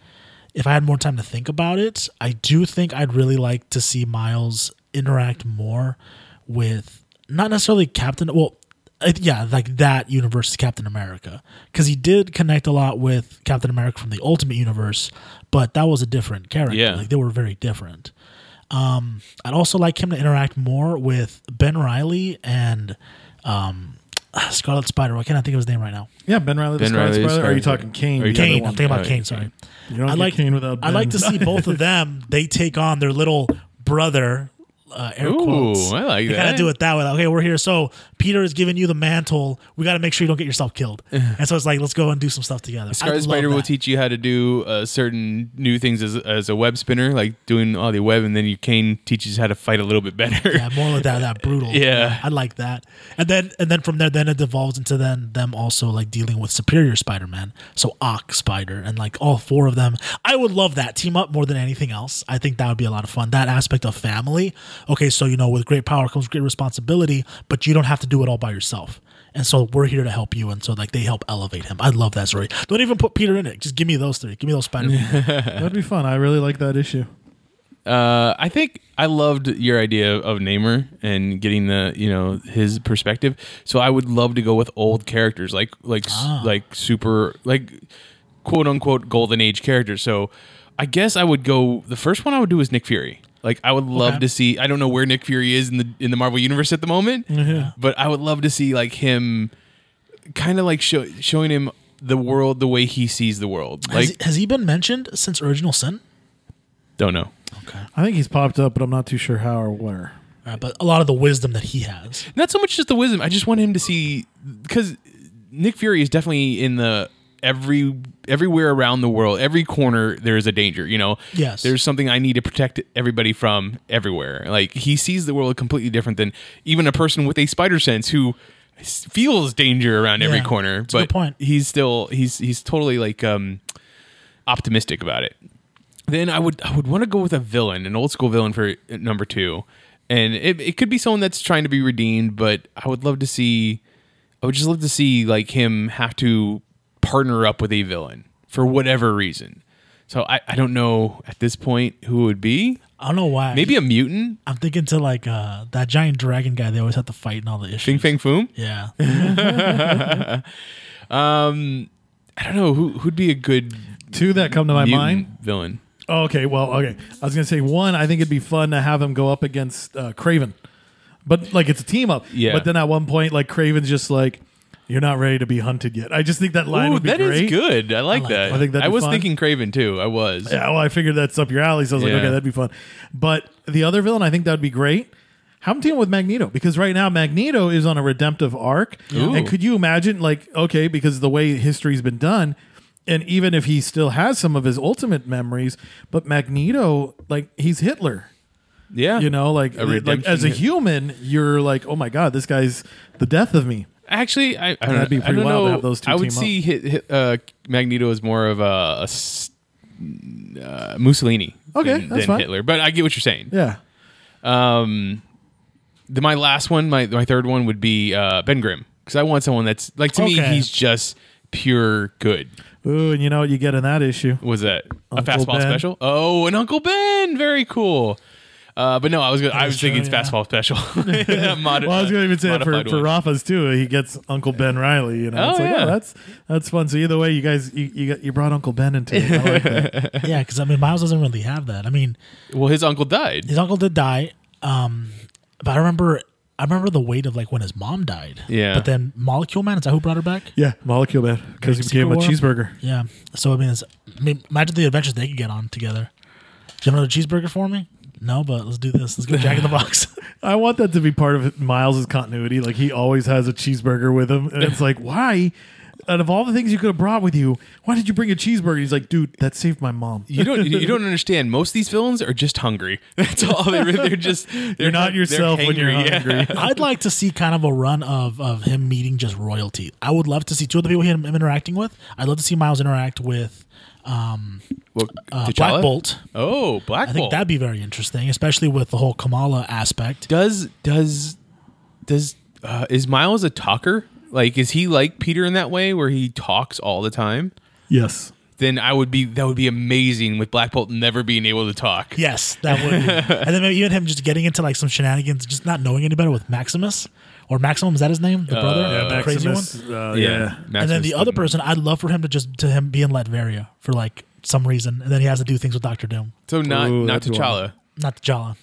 [SPEAKER 3] If I had more time to think about it, I do think I'd really like to see Miles interact more with not necessarily Captain. Well, yeah, like that universe is Captain America because he did connect a lot with Captain America from the Ultimate Universe, but that was a different character.
[SPEAKER 1] Yeah.
[SPEAKER 3] Like they were very different. Um, I'd also like him to interact more with Ben Reilly and um, Scarlet Spider. Why can't I think of his name right now?
[SPEAKER 2] yeah, Ben Reilly, the
[SPEAKER 1] Ben
[SPEAKER 2] Scarlet
[SPEAKER 1] Reilly,
[SPEAKER 2] Spider. Or are you
[SPEAKER 1] Scarlet-
[SPEAKER 2] talking Kaine?
[SPEAKER 1] Are you
[SPEAKER 2] the other
[SPEAKER 3] Kaine. I'm
[SPEAKER 2] one?
[SPEAKER 3] thinking about
[SPEAKER 1] Kaine.
[SPEAKER 3] Sorry.
[SPEAKER 2] You don't
[SPEAKER 3] I
[SPEAKER 2] get
[SPEAKER 3] like
[SPEAKER 2] Kaine without.
[SPEAKER 3] I like to see both of them. They take on their little brother. Uh, air
[SPEAKER 1] Ooh,
[SPEAKER 3] quotes.
[SPEAKER 1] I like
[SPEAKER 3] Kind
[SPEAKER 1] that.
[SPEAKER 3] of do it that way. Like, okay, we're here. So Peter is giving you the mantle. We got to make sure you don't get yourself killed. [LAUGHS] and so it's like, let's go and do some stuff together.
[SPEAKER 1] Scarlet Spider will teach you how to do uh, certain new things as, as a web spinner, like doing all the web, and then you Kaine teaches you how to fight a little bit better. [LAUGHS]
[SPEAKER 3] Yeah, more like that, that brutal. [LAUGHS]
[SPEAKER 1] Yeah.
[SPEAKER 3] I like that. And then and then from there, then it devolves into then them also like dealing with Superior Spider-Man, so Ock Spider, and like all four of them. I would love that team up more than anything else. I think that would be a lot of fun. That aspect of family. Okay, so you know, with great power comes great responsibility, but you don't have to do it all by yourself. And so we're here to help you, and so like they help elevate him. I love that story. Don't even put Peter in it. Just give me those three. Give me those Spider. [LAUGHS]
[SPEAKER 2] That'd be fun. I really like that issue.
[SPEAKER 1] Uh, I think I loved your idea of Namor and getting the you know his perspective. So I would love to go with old characters like like
[SPEAKER 3] Ah.
[SPEAKER 1] like super like quote unquote golden age characters. So I guess I would go. The first one I would do is Nick Fury. Like I would love
[SPEAKER 3] Okay.
[SPEAKER 1] to see. I don't know where Nick Fury is in the in the Marvel universe at the moment, but I would love to see like him, kind of like show, showing him the world the way he sees the world.
[SPEAKER 3] has,
[SPEAKER 1] Like
[SPEAKER 3] he, has he been mentioned since Original Sin?
[SPEAKER 1] don't know.
[SPEAKER 3] Okay,
[SPEAKER 2] I think he's popped up, but I'm not too sure how or where.
[SPEAKER 3] All right, but a lot of the wisdom that he has.
[SPEAKER 1] not so much just the wisdom. I just want him to see because Nick Fury is definitely in the every everywhere around the world, every corner there is a danger. You know,
[SPEAKER 3] Yes.
[SPEAKER 1] there's something I need to protect everybody from everywhere. Like he sees the world completely different than even a person with a spider sense who feels danger around every
[SPEAKER 3] Yeah,
[SPEAKER 1] corner,
[SPEAKER 3] a good
[SPEAKER 1] but
[SPEAKER 3] point.
[SPEAKER 1] he's still he's he's totally like um optimistic about it. Then I would I would want to go with a villain, an old school villain for uh, number two, and it it could be someone that's trying to be redeemed, but I would love to see, I would just love to see like him have to partner up with a villain for whatever reason. So I, I don't know at this point who it would be.
[SPEAKER 3] I don't know why.
[SPEAKER 1] Maybe a mutant,
[SPEAKER 3] I'm thinking to like uh, that giant dragon guy. They always have to fight in all the issues.
[SPEAKER 1] Fing Fang Foom.
[SPEAKER 3] Yeah, [LAUGHS] [LAUGHS] um,
[SPEAKER 1] I don't know who who'd be a good
[SPEAKER 2] Two that come to my mind.
[SPEAKER 1] villain.
[SPEAKER 2] Oh, okay, well, okay. I was gonna say one. I think it'd be fun to have him go up against uh, Kraven, but like it's a team up.
[SPEAKER 1] Yeah.
[SPEAKER 2] But then at one point, like Kraven's just like, "You're not ready to be hunted yet." I just think that line
[SPEAKER 1] Ooh,
[SPEAKER 2] would be
[SPEAKER 1] that is
[SPEAKER 2] great.
[SPEAKER 1] good. I like,
[SPEAKER 3] like
[SPEAKER 1] that.
[SPEAKER 3] that.
[SPEAKER 2] I think that'd
[SPEAKER 1] I was
[SPEAKER 2] fun.
[SPEAKER 1] thinking Kraven too. I was.
[SPEAKER 2] Yeah, well, I figured that's up your alley, so I was like, okay, that'd be fun. But the other villain, I think that'd be great. Have him team with Magneto because right now Magneto is on a redemptive arc.
[SPEAKER 1] Ooh.
[SPEAKER 2] And could you imagine, like, okay, because the way history's been done, and even if he still has some of his ultimate memories, but Magneto, like, he's Hitler.
[SPEAKER 1] Yeah.
[SPEAKER 2] You know, like,
[SPEAKER 1] A
[SPEAKER 2] like as a human, you're like, oh my god, this guy's the death of me.
[SPEAKER 1] Actually, I, I don't,
[SPEAKER 2] That'd be
[SPEAKER 1] I don't
[SPEAKER 2] wild to
[SPEAKER 1] know.
[SPEAKER 2] have those two
[SPEAKER 1] I would
[SPEAKER 2] team up.
[SPEAKER 1] see hit, hit, uh, Magneto as more of a, a s- uh, Mussolini
[SPEAKER 2] Okay,
[SPEAKER 1] than,
[SPEAKER 2] that's
[SPEAKER 1] than
[SPEAKER 2] fine.
[SPEAKER 1] Hitler. But I get what you're saying.
[SPEAKER 2] Yeah.
[SPEAKER 1] Um, the, my last one, my my third one would be uh, Ben Grimm because I want someone that's like to me
[SPEAKER 3] Okay.
[SPEAKER 1] he's just pure good.
[SPEAKER 2] Ooh, and you know what you get in that issue?
[SPEAKER 1] Was that a
[SPEAKER 2] Uncle
[SPEAKER 1] fastball
[SPEAKER 2] Ben.
[SPEAKER 1] special? Oh, an Uncle Ben, very cool. Uh, but no, I was gonna, I was
[SPEAKER 3] true,
[SPEAKER 1] thinking it's
[SPEAKER 3] yeah.
[SPEAKER 1] fastball special. Mod- [LAUGHS] [LAUGHS]
[SPEAKER 2] Well, I was going to even say that for, for. Rafa's too. He gets Uncle Ben Reilly. You know,
[SPEAKER 1] Oh,
[SPEAKER 2] it's like,
[SPEAKER 1] yeah.
[SPEAKER 2] oh, that's that's fun. So either way, you guys, you you, got, you brought Uncle Ben into it. I like that. [LAUGHS]
[SPEAKER 3] yeah. Because I mean, Miles doesn't really have that. I mean,
[SPEAKER 1] Well, his uncle died.
[SPEAKER 3] his uncle did die, um, but I remember. I remember the weight of like when his mom died.
[SPEAKER 1] Yeah.
[SPEAKER 3] But then Molecule Man, is that who brought her back?
[SPEAKER 2] yeah, Molecule Man because he
[SPEAKER 3] Secret
[SPEAKER 2] became a cheeseburger.
[SPEAKER 3] Yeah. So I mean, it's, I mean, imagine the adventures they could get on together. Do you have another cheeseburger for me? No, but let's do this. Let's go Jack in the Box. [LAUGHS] [LAUGHS]
[SPEAKER 2] I want that to be part of Miles's continuity. Like he always has a cheeseburger with him, and it's like, why? Out of all the things you could have brought with you, why did you bring a cheeseburger? He's like, dude, that saved my mom.
[SPEAKER 1] You don't you [LAUGHS] don't understand. Most of these villains are just hungry. That's all. They're, they're just they're
[SPEAKER 2] You're not
[SPEAKER 1] they're
[SPEAKER 2] yourself when you're
[SPEAKER 1] hangry, yeah.
[SPEAKER 2] hungry.
[SPEAKER 3] I'd like to see kind of a run of of him meeting just royalty. I would love to see two of the people him, him interacting with. I'd love to see Miles interact with
[SPEAKER 1] Well,
[SPEAKER 3] uh,
[SPEAKER 1] T'Challa?
[SPEAKER 3] Black Bolt.
[SPEAKER 1] Oh, Black
[SPEAKER 3] I think
[SPEAKER 1] Bolt.
[SPEAKER 3] that'd be very interesting, especially with the whole Kamala aspect.
[SPEAKER 1] does does does uh, is Miles a talker? Like, is he like Peter in that way, where he talks all the time?
[SPEAKER 2] Yes.
[SPEAKER 1] Then I would be that would be amazing with Black Bolt never being able to talk.
[SPEAKER 3] Yes, that would. Be. [LAUGHS] and then maybe even him just getting into like some shenanigans, just not knowing any better with Maximus or Maximum. Is that his name? The brother,
[SPEAKER 1] Yeah,
[SPEAKER 3] the crazy one.
[SPEAKER 2] Uh,
[SPEAKER 1] Yeah,
[SPEAKER 2] yeah.
[SPEAKER 3] and then the other person, I'd love for him to just to him be in Latveria for like some reason, and then he has to do things with Doctor Doom,
[SPEAKER 1] So not
[SPEAKER 2] Ooh,
[SPEAKER 1] not
[SPEAKER 2] that'd.
[SPEAKER 1] T'Challa.
[SPEAKER 3] not T'Challa.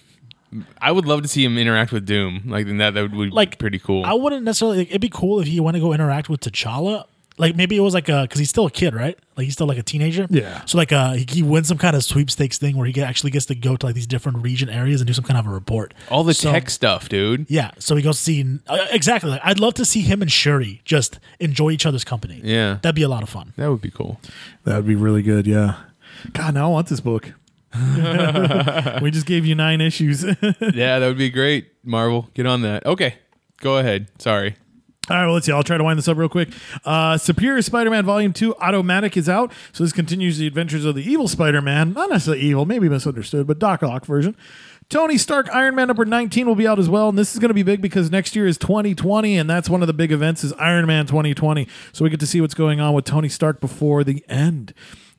[SPEAKER 1] I would love to see him interact with Doom. Like then that that would be
[SPEAKER 3] Like
[SPEAKER 1] pretty cool.
[SPEAKER 3] I wouldn't necessarily. Like, it'd be cool if he went to go interact with T'Challa. Like maybe it was like a because he's still a kid, right? Like he's still like a teenager.
[SPEAKER 2] Yeah.
[SPEAKER 3] So like uh he, he wins some kind of sweepstakes thing where he get, actually gets to go to like these different region areas and do some kind of a report.
[SPEAKER 1] all the
[SPEAKER 3] So-
[SPEAKER 1] tech stuff, dude.
[SPEAKER 3] Yeah. So he goes see uh, exactly. Like, I'd love to see him and Shuri just enjoy each other's company.
[SPEAKER 1] Yeah.
[SPEAKER 3] That'd be a lot of fun.
[SPEAKER 1] That would be cool.
[SPEAKER 2] That would be really good. Yeah. God, now I want this book. [LAUGHS] [LAUGHS] we just gave you nine issues. [LAUGHS]
[SPEAKER 1] yeah, that would be great. Marvel, get on that. Okay, go ahead. Sorry.
[SPEAKER 2] All right, well, let's see. I'll try to wind this up real quick. Uh, Superior Spider-Man Volume Two: Automatic is out, so this continues the adventures of the evil Spider-Man. Not necessarily evil, maybe misunderstood, but Doc Ock version. Tony Stark Iron Man number 19 will be out as well, and this is going to be big because next year is 2020, and that's one of the big events is Iron Man 2020. So we get to see what's going on with Tony Stark before the end.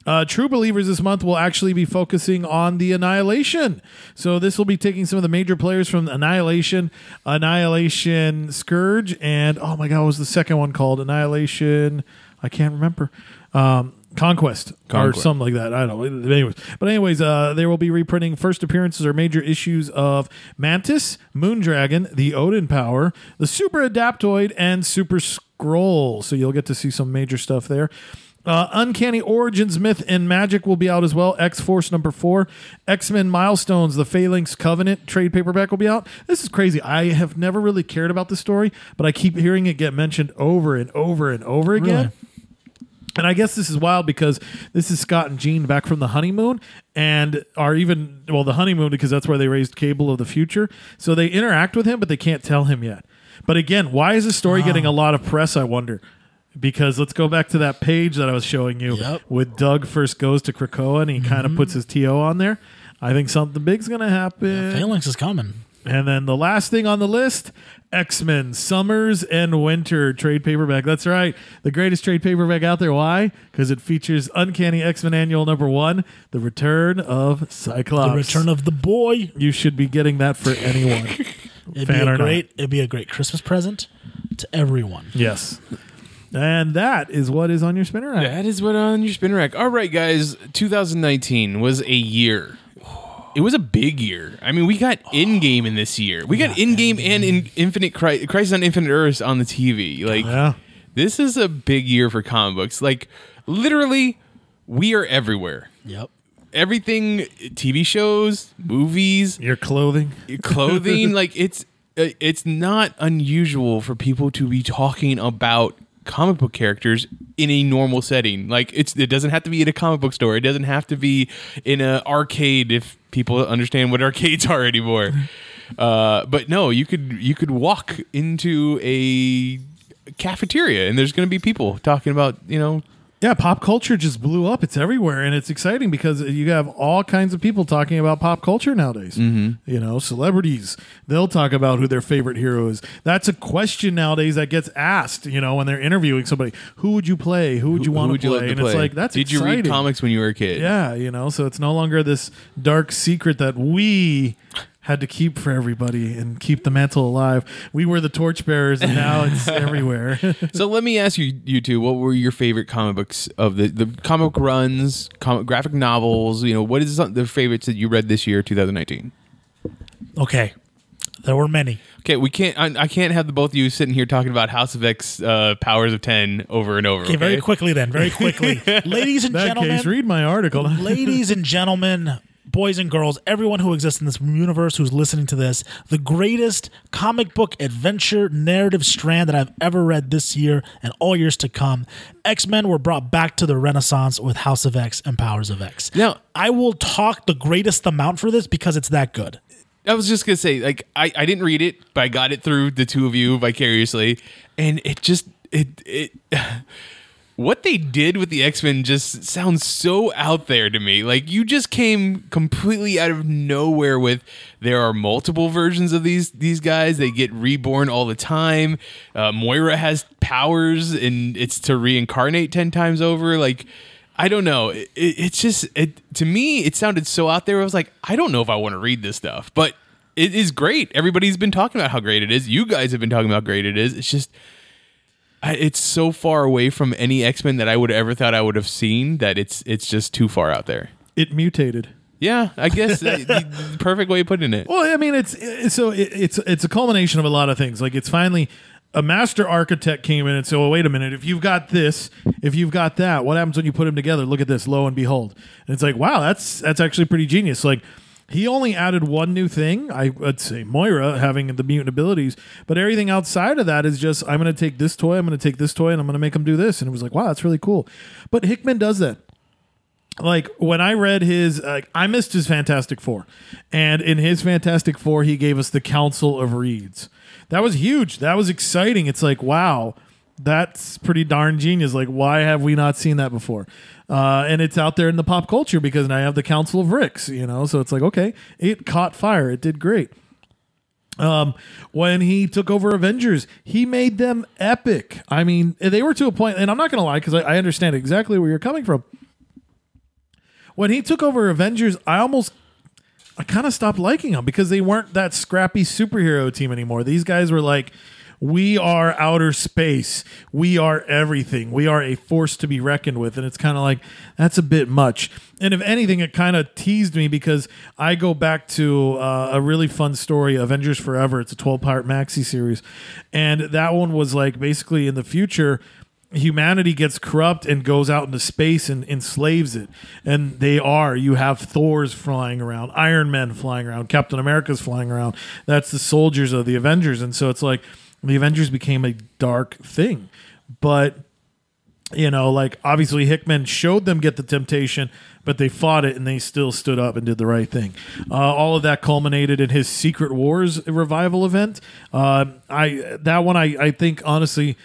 [SPEAKER 2] Uh, True Believers this month will actually be focusing on the Annihilation. So this will be taking some of the major players from Annihilation, Annihilation Scourge, and oh my god, what was the second one called? Annihilation. I can't remember. Um, Conquest, or something like that. I don't know. Anyways, but anyways, uh, they will be reprinting first appearances or major issues of Mantis, Moondragon, the Odin Power, the Super Adaptoid, and Super Skrull. So you'll get to see some major stuff there. Uh, Uncanny Origins Myth and Magic will be out as well. X Force number four. X Men Milestones, The Phalanx Covenant trade paperback will be out. This is crazy. I have never really cared about this story, but I keep hearing it get mentioned over and over and over again.
[SPEAKER 3] Really?
[SPEAKER 2] And I guess this is wild because this is Scott and Jean back from the honeymoon and are even, well, the honeymoon because that's where they raised Cable of the future. So they interact with him, but they can't tell him yet. But again, why is this story getting a lot of press? I wonder. Because let's go back to that page that I was showing you
[SPEAKER 3] Yep.
[SPEAKER 2] with Doug first goes to Krakoa and he kind of mm-hmm. puts his TO on there. I think something big's going to happen.
[SPEAKER 3] Phalanx is coming.
[SPEAKER 2] And then the last thing on the list X Men Summers and Winter trade paperback. That's right. The greatest trade paperback out there. Why? Because it features Uncanny X Men Annual number one The Return of Cyclops.
[SPEAKER 3] The return of the boy.
[SPEAKER 2] You should be getting that for anyone. [LAUGHS]
[SPEAKER 3] It'd
[SPEAKER 2] Fan
[SPEAKER 3] be a
[SPEAKER 2] not.
[SPEAKER 3] great. It'd be a great Christmas present to everyone.
[SPEAKER 2] yes. And that is what is on your spinner rack.
[SPEAKER 1] That is what on your spin rack. All right, guys. 2019 was a year. It was a big year. I mean, we got Endgame in this year. We got Endgame and in Infinite Cri- Crisis on Infinite Earths on the TV. Like,
[SPEAKER 2] Yeah.
[SPEAKER 1] this is a big year for comic books. Like, literally, we are everywhere.
[SPEAKER 3] Yep.
[SPEAKER 1] Everything, TV shows, movies,
[SPEAKER 2] Your clothing.
[SPEAKER 1] clothing [LAUGHS] like it's uh, it's not unusual for people to be talking about comic book characters in a normal setting. Like it's it doesn't have to be in a comic book store. It doesn't have to be in an arcade if people understand what [LAUGHS] arcades are anymore. Uh, but no you could you could walk into a cafeteria and there's going to be people talking about you know
[SPEAKER 2] Yeah, pop culture just blew up. It's everywhere, and it's exciting because you have all kinds of people talking about pop culture nowadays. Mm-hmm. You know, celebrities they'll talk about who their favorite hero is. That's a question nowadays that gets asked. You know, when they're interviewing somebody, who would you play? Who would you
[SPEAKER 1] who
[SPEAKER 2] want to play?
[SPEAKER 1] to
[SPEAKER 2] and
[SPEAKER 1] play
[SPEAKER 2] it's like that's
[SPEAKER 1] did you read comics when you were a kid
[SPEAKER 2] Yeah, you know, so it's no longer this dark secret that we had to keep for everybody and keep the mantle alive. We were the torchbearers, and now it's [LAUGHS] everywhere. [LAUGHS]
[SPEAKER 1] So let me ask you, you two, what were your favorite comic books of the the comic runs, comic graphic novels? You know, what is some, the favorites that you read this year, 2019?
[SPEAKER 3] Okay. There were many.
[SPEAKER 1] Okay, we can't. I, I can't have the both of you sitting here talking about House of X, uh, Powers of Ten over and over.
[SPEAKER 3] Okay, very quickly then, very quickly. [LAUGHS] Ladies and
[SPEAKER 2] that
[SPEAKER 3] gentlemen,
[SPEAKER 2] case, read my article.
[SPEAKER 3] ladies and gentlemen, boys and girls, everyone who exists in this universe who's listening to this, the greatest comic book adventure narrative strand that I've ever read this year and all years to come. X Men were brought back to the Renaissance with House of X and Powers of X.
[SPEAKER 1] Now-
[SPEAKER 3] I will talk the greatest amount for this because it's that good.
[SPEAKER 1] I was just gonna say, like, I, I didn't read it, but I got it through the two of you vicariously, and it just it it [LAUGHS] what they did with the X Men just sounds so out there to me. Like you just came completely out of nowhere with there are multiple versions of these these guys. They get reborn all the time. Uh, Moira has powers, and it's to reincarnate ten times over. Like. I don't know. It, it, it's just it to me. It sounded so out there. I was like, I don't know if I want to read this stuff, but it is great. Everybody's been talking about how great it is. You guys have been talking about how great it is. It's just, I, it's so far away from any X Men that I would ever thought I would have seen that it's it's just too far out there.
[SPEAKER 2] it mutated.
[SPEAKER 1] Yeah, I guess that, the, the [LAUGHS] perfect way of putting it.
[SPEAKER 2] Well, I mean, it's, it's so it, it's it's a culmination of a lot of things. Like it's finally a master architect came in and said, "Well, wait a minute. If you've got this, if you've got that, what happens when you put them together? Look at this. Lo and behold, and it's like, wow, that's that's actually pretty genius. Like." He only added one new thing. I would say Moira having the mutant abilities, but everything outside of that is just I'm going to take this toy, I'm going to take this toy, and I'm going to make them do this. And it was like, wow, that's really cool. But Hickman does that like when I read his, I missed his Fantastic Four, and in his Fantastic Four, he gave us the Council of Reeds. That was huge. That was exciting. It's like wow, that's pretty darn genius. Like why have we not seen that before? Uh, and it's out there in the pop culture because now I have the Council of Ricks. You know, so it's like okay, it caught fire. It did great. Um, when he took over Avengers, he made them epic. I mean, they were to a point, and I'm not going to lie because I, I understand exactly where you're coming from when he took over Avengers, I almost I kind of stopped liking them because they weren't that scrappy superhero team anymore. These guys were like, we are outer space. We are everything. We are a force to be reckoned with. And it's kind of like, that's a bit much. And if anything, it kind of teased me because I go back to uh, a really fun story, Avengers Forever. It's a 12 part maxi series. And that one was like basically in the future, humanity gets corrupt and goes out into space and enslaves it. And they are. You have Thor's flying around, Iron Man flying around, Captain America's flying around. That's the soldiers of the Avengers. And so it's like the Avengers became a dark thing. But you know, like obviously Hickman showed them get the temptation, but they fought it and they still stood up and did the right thing. Uh, all of that culminated in his Secret Wars revival event. Uh, I that one I I think honestly.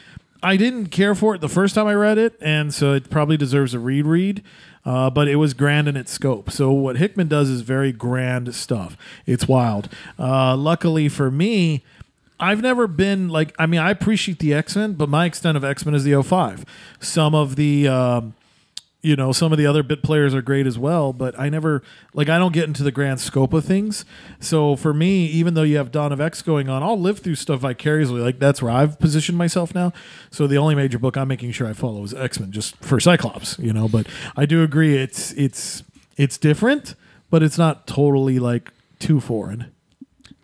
[SPEAKER 2] I didn't care for it the first time I read it, and so it probably deserves a reread. Uh, but it was grand in its scope. So what Hickman does is very grand stuff. It's wild. Uh, luckily for me, I've never been like. I mean, I appreciate the X Men, but my extent of X Men is the 05. Some of the. Um, you know, some of the other bit players are great as well, but I never like I don't get into the grand scope of things. So for me, even though you have Dawn of X going on, I'll live through stuff vicariously. Like that's where I've positioned myself now. So the only major book I'm making sure I follow is X Men, just for Cyclops. You know, but I do agree it's it's it's different, but it's not totally like too foreign.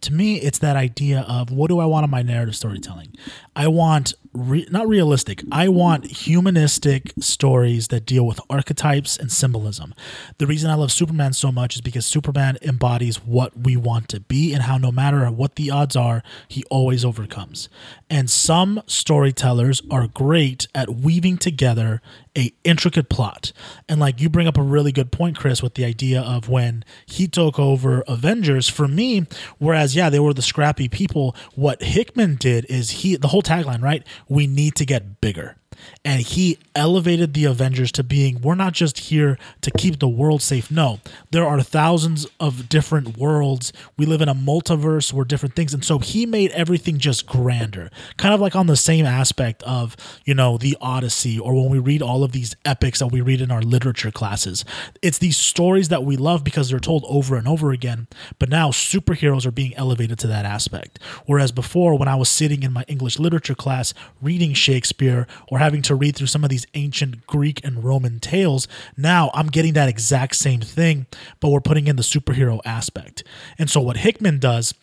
[SPEAKER 3] To me, it's that idea of what do I want in my narrative storytelling? I want re- not realistic. I want humanistic stories that deal with archetypes and symbolism. The reason I love Superman so much is because Superman embodies what we want to be and how no matter what the odds are, he always overcomes. And some storytellers are great at weaving together a intricate plot. And like you bring up a really good point Chris with the idea of when he took over Avengers for me whereas yeah they were the scrappy people what Hickman did is he the whole tagline right? We need to get bigger and he elevated the Avengers to being we're not just here to keep the world safe. No, there are thousands of different worlds. We live in a multiverse where different things, and so he made everything just grander, kind of like on the same aspect of you know the Odyssey, or when we read all of these epics that we read in our literature classes. It's these stories that we love because they're told over and over again. But now superheroes are being elevated to that aspect. Whereas before, when I was sitting in my English literature class reading Shakespeare or having to read through some of these ancient Greek and Roman tales, now I'm getting that exact same thing, but we're putting in the superhero aspect. And so what Hickman does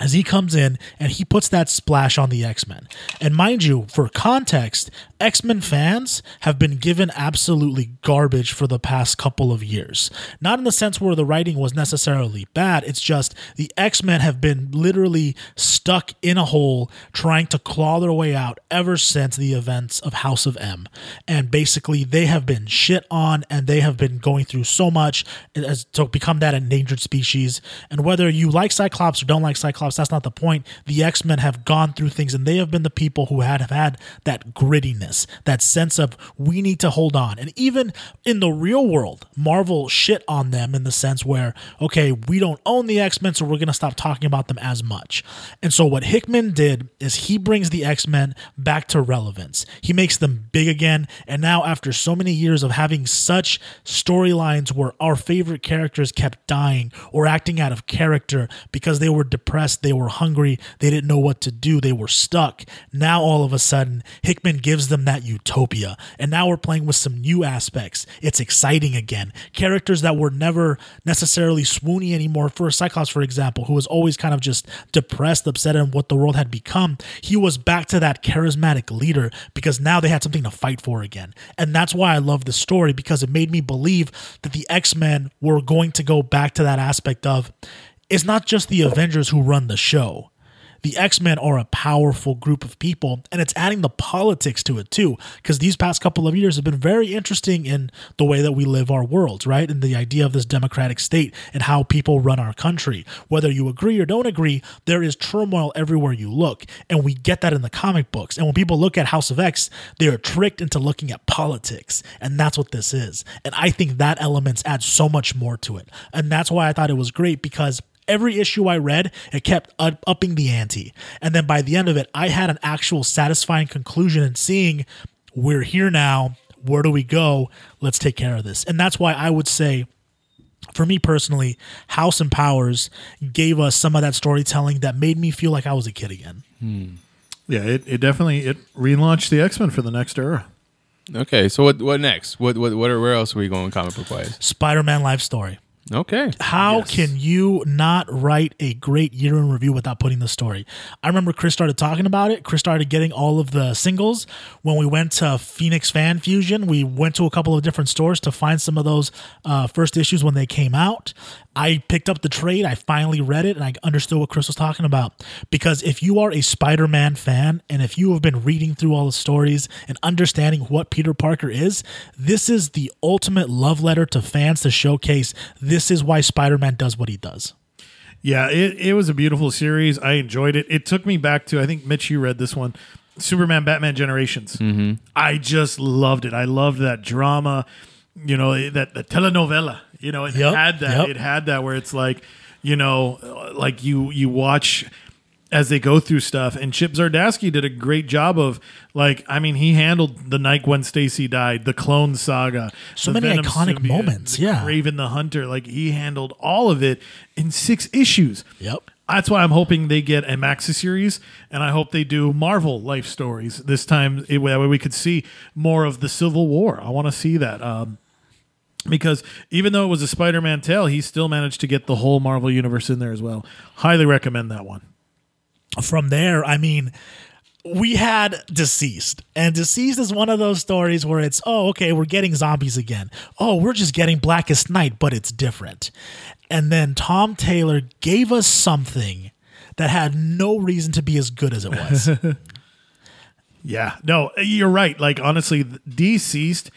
[SPEAKER 3] as he comes in and he puts that splash on the X-Men. And mind you, for context, X-Men fans have been given absolutely garbage for the past couple of years. Not in the sense where the writing was necessarily bad, it's just the X-Men have been literally stuck in a hole trying to claw their way out ever since the events of House of M. And basically they have been shit on and they have been going through so much as to become that endangered species. And whether you like Cyclops or don't like Cyclops Cyclops. That's not the point. The X Men have gone through things, and they have been the people who had have had that grittiness, that sense of we need to hold on. And even in the real world, Marvel shit on them in the sense where okay, we don't own the X Men, so we're gonna stop talking about them as much. And so what Hickman did is he brings the X Men back to relevance. He makes them big again, and now after so many years of having such storylines where our favorite characters kept dying or acting out of character because they were depressed they were hungry, they didn't know what to do, they were stuck. Now, all of a sudden, Hickman gives them that utopia. And now we're playing with some new aspects. It's exciting again. Characters that were never necessarily swoony anymore. For Cyclops, for example, who was always kind of just depressed, upset at what the world had become, he was back to that charismatic leader because now they had something to fight for again. And that's why I love the story because it made me believe that the X Men were going to go back to that aspect of it's not just the Avengers who run the show. The X Men are a powerful group of people, and it's adding the politics to it too. Because these past couple of years have been very interesting in the way that we live our worlds, right? And the idea of this democratic state and how people run our country. Whether you agree or don't agree, there is turmoil everywhere you look. And we get that in the comic books. And when people look at House of X, they are tricked into looking at politics. And that's what this is. And I think that elements add so much more to it. And that's why I thought it was great because every issue I read, it kept upping the ante. And then by the end of it, I had an actual satisfying conclusion and seeing we're here now. Where do we go? Let's take care of this. And that's why I would say for me personally, House and Powers gave us some of that storytelling that made me feel like I was a kid again. Hmm.
[SPEAKER 2] Yeah, it, it definitely it relaunched the X Men for the next era.
[SPEAKER 1] Okay, so what what next? What what what are, where else are we going comic book wise?
[SPEAKER 3] Spider-Man life story.
[SPEAKER 1] Okay.
[SPEAKER 3] How
[SPEAKER 2] Yes.
[SPEAKER 3] can you not write a great year in review without putting the story? I remember Chris started talking about it. Chris started getting all of the singles. When we went to Phoenix Fan Fusion, we went to a couple of different stores to find some of those uh, first issues when they came out. I picked up the trade. I finally read it and I understood what Chris was talking about. Because if you are a Spider Man fan and if you have been reading through all the stories and understanding what Peter Parker is, this is the ultimate love letter to fans to showcase this is why Spider Man does what he does.
[SPEAKER 2] Yeah, it, it was a beautiful series. I enjoyed it. It took me back to I think Mitch, you read this one, Superman, Batman Generations. Mm-hmm. I just loved it. I loved that drama. You know that the telenovela. You know it
[SPEAKER 3] Yep,
[SPEAKER 2] had that.
[SPEAKER 3] yep.
[SPEAKER 2] It had that where it's like, you know, like you you watch as they go through stuff. And Chip Zdarsky did a great job of like, I mean, he handled the night Gwen Stacy died, the Clone Saga,
[SPEAKER 3] So many
[SPEAKER 2] Venom
[SPEAKER 3] iconic
[SPEAKER 2] symbiote,
[SPEAKER 3] moments, yeah.
[SPEAKER 2] Kraven the Hunter. Like he handled all of it in six issues.
[SPEAKER 3] Yep.
[SPEAKER 2] That's why I'm hoping they get a Maxi series, and I hope they do Marvel life stories this time. It, that way we could see more of the Civil War. I want to see that. Um, because even though it was a Spider-Man tale, he still managed to get the whole Marvel universe in there as well. Highly recommend that one.
[SPEAKER 3] From there, I mean, we had DCeased, and DCeased is one of those stories where it's, oh, okay, we're getting zombies again. Oh, we're just getting Blackest Night, but it's different. And then Tom Taylor gave us something that had no reason to be as good as it was. [LAUGHS]
[SPEAKER 2] Yeah, no, you're right. Like honestly, DCeased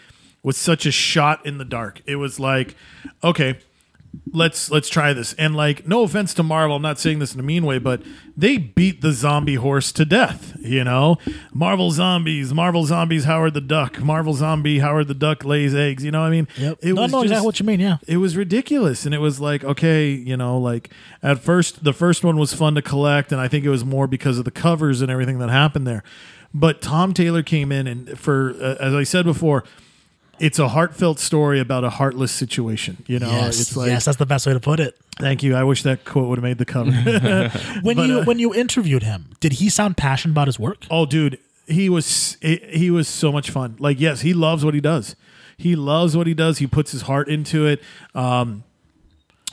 [SPEAKER 2] was such a shot in the dark. It was like, okay, let's let's try this. And like, no offense to Marvel, I'm not saying this in a mean way, but they beat the zombie horse to death. You know, Marvel zombies, Marvel zombies, Howard the Duck, Marvel zombie, Howard the Duck lays eggs. You know what I mean?
[SPEAKER 3] Yep.
[SPEAKER 2] It
[SPEAKER 3] no,
[SPEAKER 2] was
[SPEAKER 3] no,
[SPEAKER 2] just-
[SPEAKER 3] exactly what you mean. Yeah.
[SPEAKER 2] it was ridiculous and it was like okay you know like at first the first one was fun to collect and i think it was more because of the covers and everything that happened there but tom taylor came in and for uh, as i said before it's a heartfelt story about a heartless situation you know
[SPEAKER 3] yes.
[SPEAKER 2] it's like
[SPEAKER 3] yes, that's the best way to put it.
[SPEAKER 2] thank you i wish that quote would have made the cover [LAUGHS] [LAUGHS]
[SPEAKER 3] When
[SPEAKER 2] But,
[SPEAKER 3] you
[SPEAKER 2] uh,
[SPEAKER 3] when you interviewed him, did he sound passionate about his work?
[SPEAKER 2] Oh, dude, he was he, he was so much fun. Like, yes, he loves what he does. He loves what he does. He puts his heart into it. Um,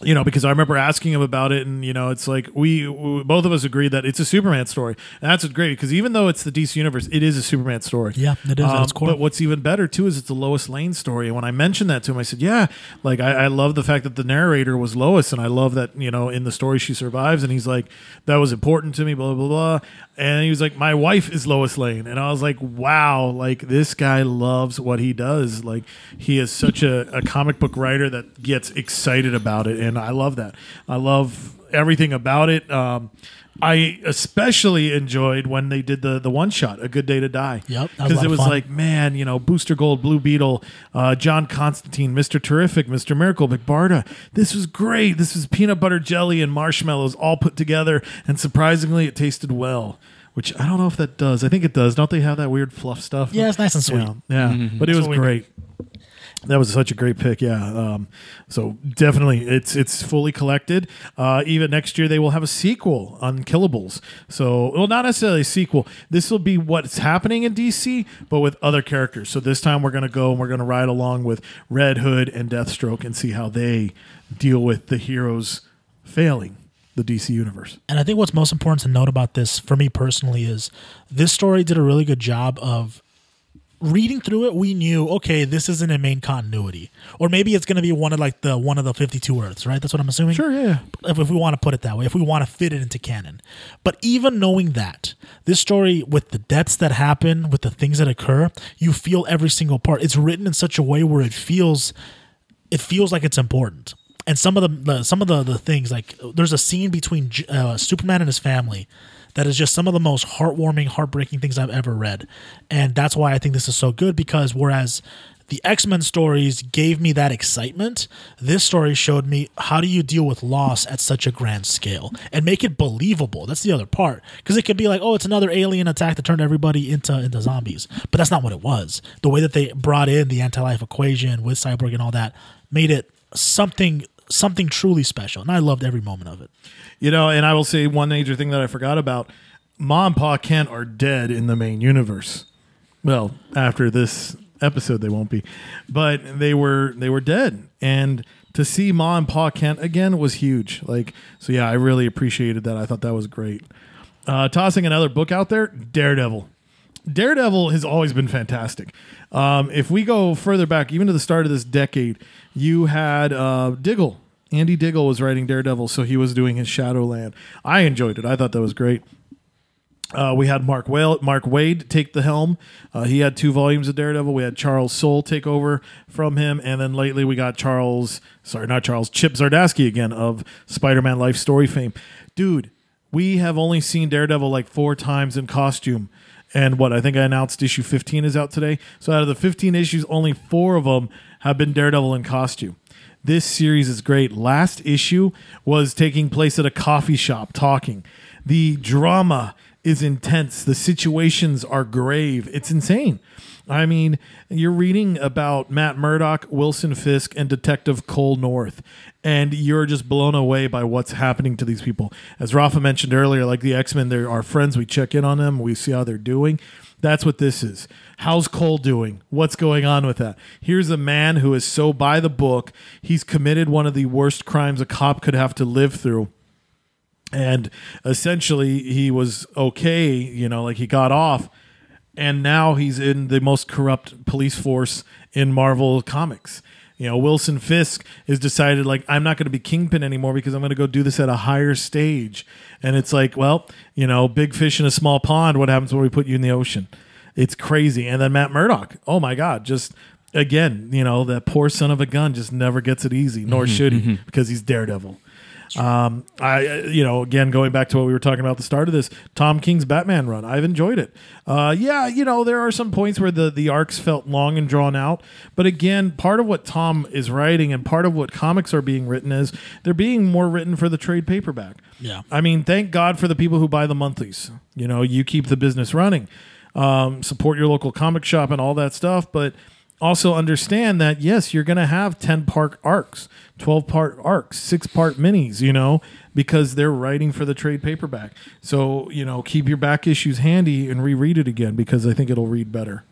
[SPEAKER 2] you know, because I remember asking him about it, and you know, it's like we, we both of us agree that it's a Superman story, and that's great because even though it's the DC universe, it is a Superman story.
[SPEAKER 3] Yeah, it is um, core.
[SPEAKER 2] But what's even better too is it's a Lois Lane story. And when I mentioned that to him, I said, "Yeah, like I, I love the fact that the narrator was Lois, and I love that you know in the story she survives." And he's like, "That was important to me." Blah blah blah. And he was like, "My wife is Lois Lane," and I was like, "Wow, like this guy loves what he does. Like he is such a, a comic book writer that gets excited about it, and I love that. I love everything about it." Um, I especially enjoyed when they did the the one shot, "A Good Day to Die."
[SPEAKER 3] Yep, that was a
[SPEAKER 2] because it was
[SPEAKER 3] fun.
[SPEAKER 2] like, man, you know, Booster Gold, Blue Beetle, uh, John Constantine, Mister Terrific, Mister Miracle, Big Barda. This was great. This was peanut butter jelly and marshmallows all put together, and surprisingly, it tasted well. Which I don't know if that does. I think it does. Don't they have that weird fluff stuff?
[SPEAKER 3] Yeah, it's nice and sweet.
[SPEAKER 2] Yeah, yeah. but it
[SPEAKER 3] That's
[SPEAKER 2] was
[SPEAKER 3] what we
[SPEAKER 2] great. That was such a great pick, yeah. Um, so definitely, it's it's fully collected. Uh, even next year, they will have a sequel, Unkillables. So, well, not necessarily a sequel. This will be what's happening in DC, but with other characters. So this time, we're to go and we're to ride along with Red Hood and Deathstroke and see how they deal with the heroes failing the DC universe.
[SPEAKER 3] And I think what's most important to note about this, for me personally, is this story did a really good job of reading through it. We knew, okay, this isn't a main continuity, or maybe it's going to be one of like the one of the fifty-two Earths, right? That's what I'm assuming.
[SPEAKER 2] Sure, yeah.
[SPEAKER 3] If, if we want to put it that way, if we want to fit it into canon. But even knowing that this story, with the deaths that happen, with the things that occur, you feel every single part. It's written in such a way where it feels it feels like it's important. And some of the, the some of the, the things like there's a scene between uh, Superman and his family that is just some of the most heartwarming, heartbreaking things I've ever read, and that's why I think this is so good because whereas the X Men stories gave me that excitement, this story showed me how do you deal with loss at such a grand scale and make it believable. That's the other part because it could be like, oh, it's another alien attack that turned everybody into into zombies, but that's not what it was. The way that they brought in the anti life equation with Cyborg and all that made it something something truly special, and I loved every moment of it.
[SPEAKER 2] You know, and I will say one major thing that I forgot about: Ma and Pa Kent are dead in the main universe. Well, after this episode, they won't be, but they were they were dead, and to see Ma and Pa Kent again was huge. Like, so yeah, I really appreciated that. I thought that was great. Uh, tossing another book out there, Daredevil. Daredevil has always been fantastic. Um, if we go further back, even to the start of this decade, you had uh, Diggle. Andy Diggle was writing Daredevil, so he was doing his Shadowland. I enjoyed it. I thought that was great. Uh, we had Mark Waid, Mark Waid take the helm. Uh, he had two volumes of Daredevil. We had Charles Soule take over from him, and then lately we got Charles, sorry, not Charles, Chip Zdarsky again of Spider-Man Life Story fame. Dude, we have only seen Daredevil like four times in costume. And what I think I announced issue 15 is out today. So out of the 15 issues, only four of them have been Daredevil in costume. This series is great. Last issue was taking place at a coffee shop talking. The drama is intense. The situations are grave. It's insane. I mean, you're reading about Matt Murdock, Wilson Fisk, and Detective Cole North, and you're just blown away by what's happening to these people. As Rafa mentioned earlier, like the X Men, they're our friends. We check in on them, we see how they're doing. That's what this is. How's Cole doing? What's going on with that? Here's a man who is so by the book. He's committed one of the worst crimes a cop could have to live through and essentially he was okay you know like he got off and now he's in the most corrupt police force in marvel comics you know wilson fisk has decided like i'm not going to be kingpin anymore because i'm going to go do this at a higher stage. And it's like well you know big fish in a small pond what happens when we put you in the ocean? It's crazy. And then matt murdock oh my god just again you know that poor son of a gun just never gets it easy nor mm-hmm, should he mm-hmm. because he's daredevil um, I, uh, you know, again, going back to what we were talking about at the start of this, Tom King's Batman run, I've enjoyed it. Uh, yeah, you know, there are some points where the, the arcs felt long and drawn out. But again, part of what Tom is writing and part of what comics are being written is they're being more written for the trade paperback.
[SPEAKER 3] Yeah.
[SPEAKER 2] I mean, thank God for the people who buy the monthlies. You know, you keep the business running, um, support your local comic shop and all that stuff. But also understand that yes, you're going to have 10 part arcs, 12 part arcs, six part minis, you know, because they're writing for the trade paperback. So, you know, keep your back issues handy and reread it again because I think it'll read better.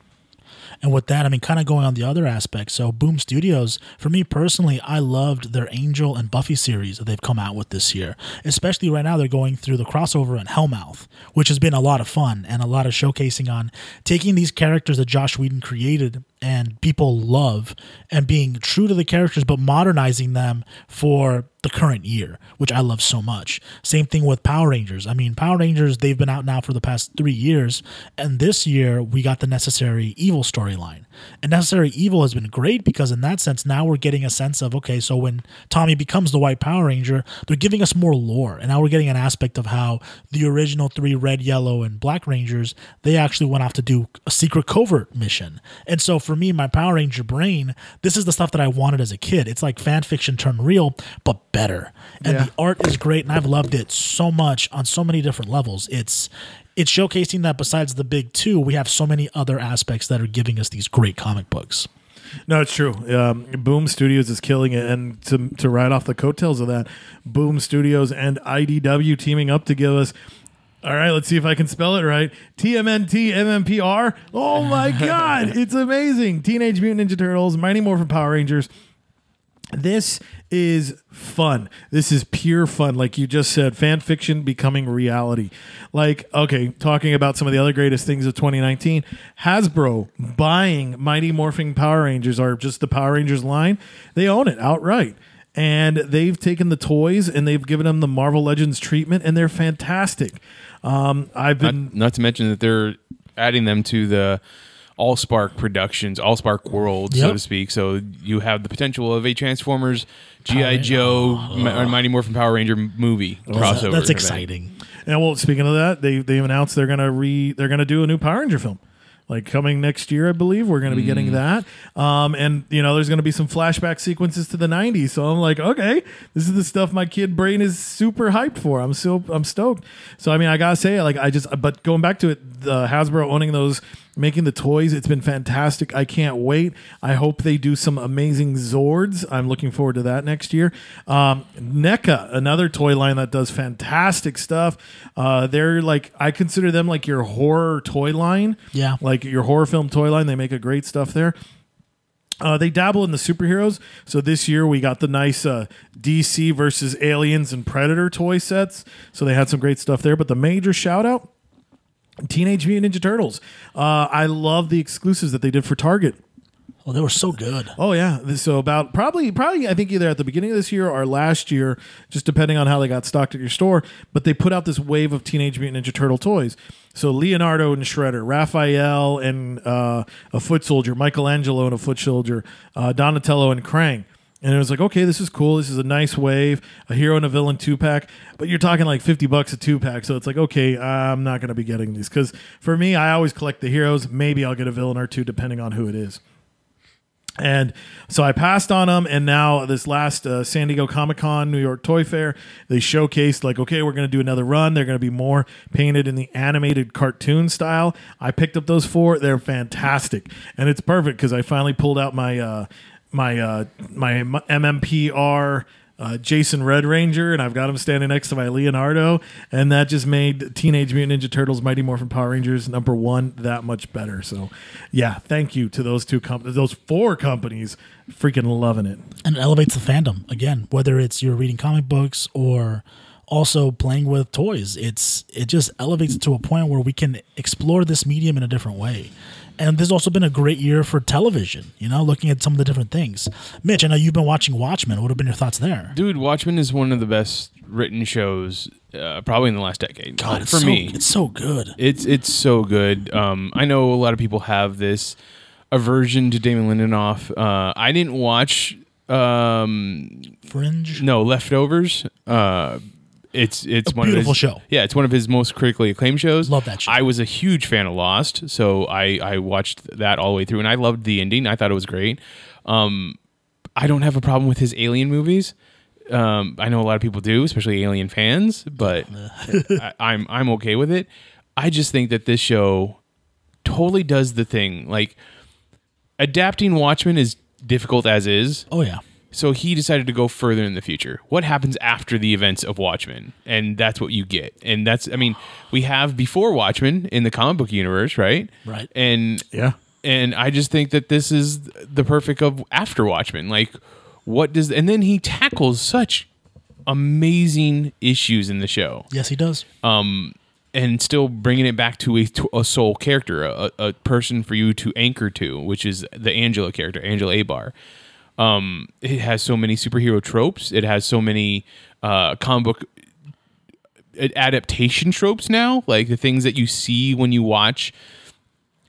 [SPEAKER 3] And with that, I mean, kind of going on the other aspect. So, Boom Studios, for me personally, I loved their Angel and Buffy series that they've come out with this year. Especially right now, they're going through the crossover in Hellmouth, which has been a lot of fun and a lot of showcasing on taking these characters that Joss Whedon created and people love and being true to the characters, but modernizing them for the current year, which I love so much. Same thing with Power Rangers. I mean, Power Rangers, they've been out now for the past three years. And this year, we got the Necessary Evil storyline. And Necessary Evil has been great because, in that sense, now we're getting a sense of okay, so when Tommy becomes the White Power Ranger, they're giving us more lore. And now we're getting an aspect of how the original three red, yellow, and black Rangers, they actually went off to do a secret covert mission. And so, for me, my Power Ranger brain, this is the stuff that I wanted as a kid. It's like fan fiction turned real, but better. And
[SPEAKER 2] Yeah.
[SPEAKER 3] the art is great, and I've loved it so much on so many different levels. It's it's showcasing that besides the big two, we have so many other aspects that are giving us these great comic books.
[SPEAKER 2] No, it's true. Um, Boom Studios is killing it, and to to ride off the coattails of that, Boom Studios and IDW teaming up to give us. All right, let's see if I can spell it right. TMNT MMPR. Oh [LAUGHS] my God, it's amazing! Teenage Mutant Ninja Turtles, Mighty Morphin Power Rangers. This is fun. This is pure fun. Like you just said, fan fiction becoming reality. Like, okay, talking about some of the other greatest things of 2019, Hasbro buying Mighty Morphing Power Rangers or just the Power Rangers line, they own it outright. And they've taken the toys and they've given them the Marvel Legends treatment, and they're fantastic. Um, I've been
[SPEAKER 1] not to mention that they're adding them to the Allspark Productions, Allspark World, so to speak. So you have the potential of a Transformers, GI Joe, or Mighty Morphin Power Ranger movie crossover.
[SPEAKER 3] That's
[SPEAKER 1] event.
[SPEAKER 3] exciting.
[SPEAKER 2] And well, speaking of that, they they've announced they're gonna re they're gonna do a new Power Ranger film. Like coming next year, I believe we're going to be getting that. Um, and you know, there's going to be some flashback sequences to the '90s. So I'm like, okay, this is the stuff my kid brain is super hyped for. I'm so I'm stoked. So I mean, I gotta say, like, I just but going back to it, the Hasbro owning those, making the toys, it's been fantastic. I can't wait. I hope they do some amazing Zords. I'm looking forward to that next year. Um, NECA, another toy line that does fantastic stuff. Uh, they're like I consider them like your horror toy line.
[SPEAKER 3] Yeah.
[SPEAKER 2] Like your horror film toy line. They make a great stuff there. Uh, they dabble in the superheroes. So this year we got the nice uh, DC versus Aliens and Predator toy sets. So they had some great stuff there. But the major shout out Teenage Mutant Ninja Turtles. Uh, I love the exclusives that they did for Target.
[SPEAKER 3] Oh, they were so good.
[SPEAKER 2] Oh yeah, so about probably probably I think either at the beginning of this year or last year, just depending on how they got stocked at your store. But they put out this wave of Teenage Mutant Ninja Turtle toys. So Leonardo and Shredder, Raphael and uh, a Foot Soldier, Michelangelo and a Foot Soldier, uh, Donatello and Krang. And it was like, okay, this is cool. This is a nice wave, a hero and a villain two pack. But you're talking like 50 bucks a two pack. So it's like, okay, I'm not going to be getting these. Because for me, I always collect the heroes. Maybe I'll get a villain or two, depending on who it is. And so I passed on them, and now this last uh, San Diego Comic Con, New York Toy Fair, they showcased like, okay, we're going to do another run. They're going to be more painted in the animated cartoon style. I picked up those four; they're fantastic, and it's perfect because I finally pulled out my uh, my uh, my MMPR uh, Jason Red Ranger, and I've got him standing next to my Leonardo, and that just made Teenage Mutant Ninja Turtles: Mighty Morphin Power Rangers number one that much better. So, yeah, thank you to those two companies, those four companies, freaking loving it.
[SPEAKER 3] And it elevates the fandom again, whether it's you're reading comic books or also playing with toys. It's it just elevates it to a point where we can explore this medium in a different way. And this has also been a great year for television, you know, looking at some of the different things. Mitch, I know you've been watching Watchmen. What have been your thoughts there?
[SPEAKER 1] Dude, Watchmen is one of the best written shows, uh, probably in the last decade.
[SPEAKER 3] God, it's
[SPEAKER 1] for
[SPEAKER 3] so,
[SPEAKER 1] me,
[SPEAKER 3] it's so good.
[SPEAKER 1] It's it's so good. Um, I know a lot of people have this aversion to Damon Lindelof. Uh, I didn't watch um,
[SPEAKER 3] Fringe.
[SPEAKER 1] no Leftovers. Uh, it's it's
[SPEAKER 3] A
[SPEAKER 1] one
[SPEAKER 3] beautiful
[SPEAKER 1] of his,
[SPEAKER 3] show.
[SPEAKER 1] Yeah, it's one of his most critically acclaimed shows.
[SPEAKER 3] Love that show.
[SPEAKER 1] I was a huge fan of Lost, so I I watched that all the way through, and I loved the ending. I thought it was great. Um, I don't have a problem with his Alien movies. Um, I know a lot of people do, especially Alien fans, but [LAUGHS] I, I'm I'm okay with it. I just think that this show totally does the thing. Like adapting Watchmen is difficult as is.
[SPEAKER 3] Oh yeah.
[SPEAKER 1] So he decided to go further in the future. What happens after the events of Watchmen? And that's what you get. And that's I mean, we have before Watchmen in the comic book universe, right?
[SPEAKER 3] Right.
[SPEAKER 1] And
[SPEAKER 2] Yeah.
[SPEAKER 1] and I just think that this is the perfect of after Watchmen. Like what does and then he tackles such amazing issues in the show
[SPEAKER 3] Yes, he does.
[SPEAKER 1] Um and still bringing it back to a, to a soul character, a, a person for you to anchor to, which is the Angela character, Angela Abar. Um, it has so many superhero tropes. It has so many uh, comic book adaptation tropes now, like the things that you see when you watch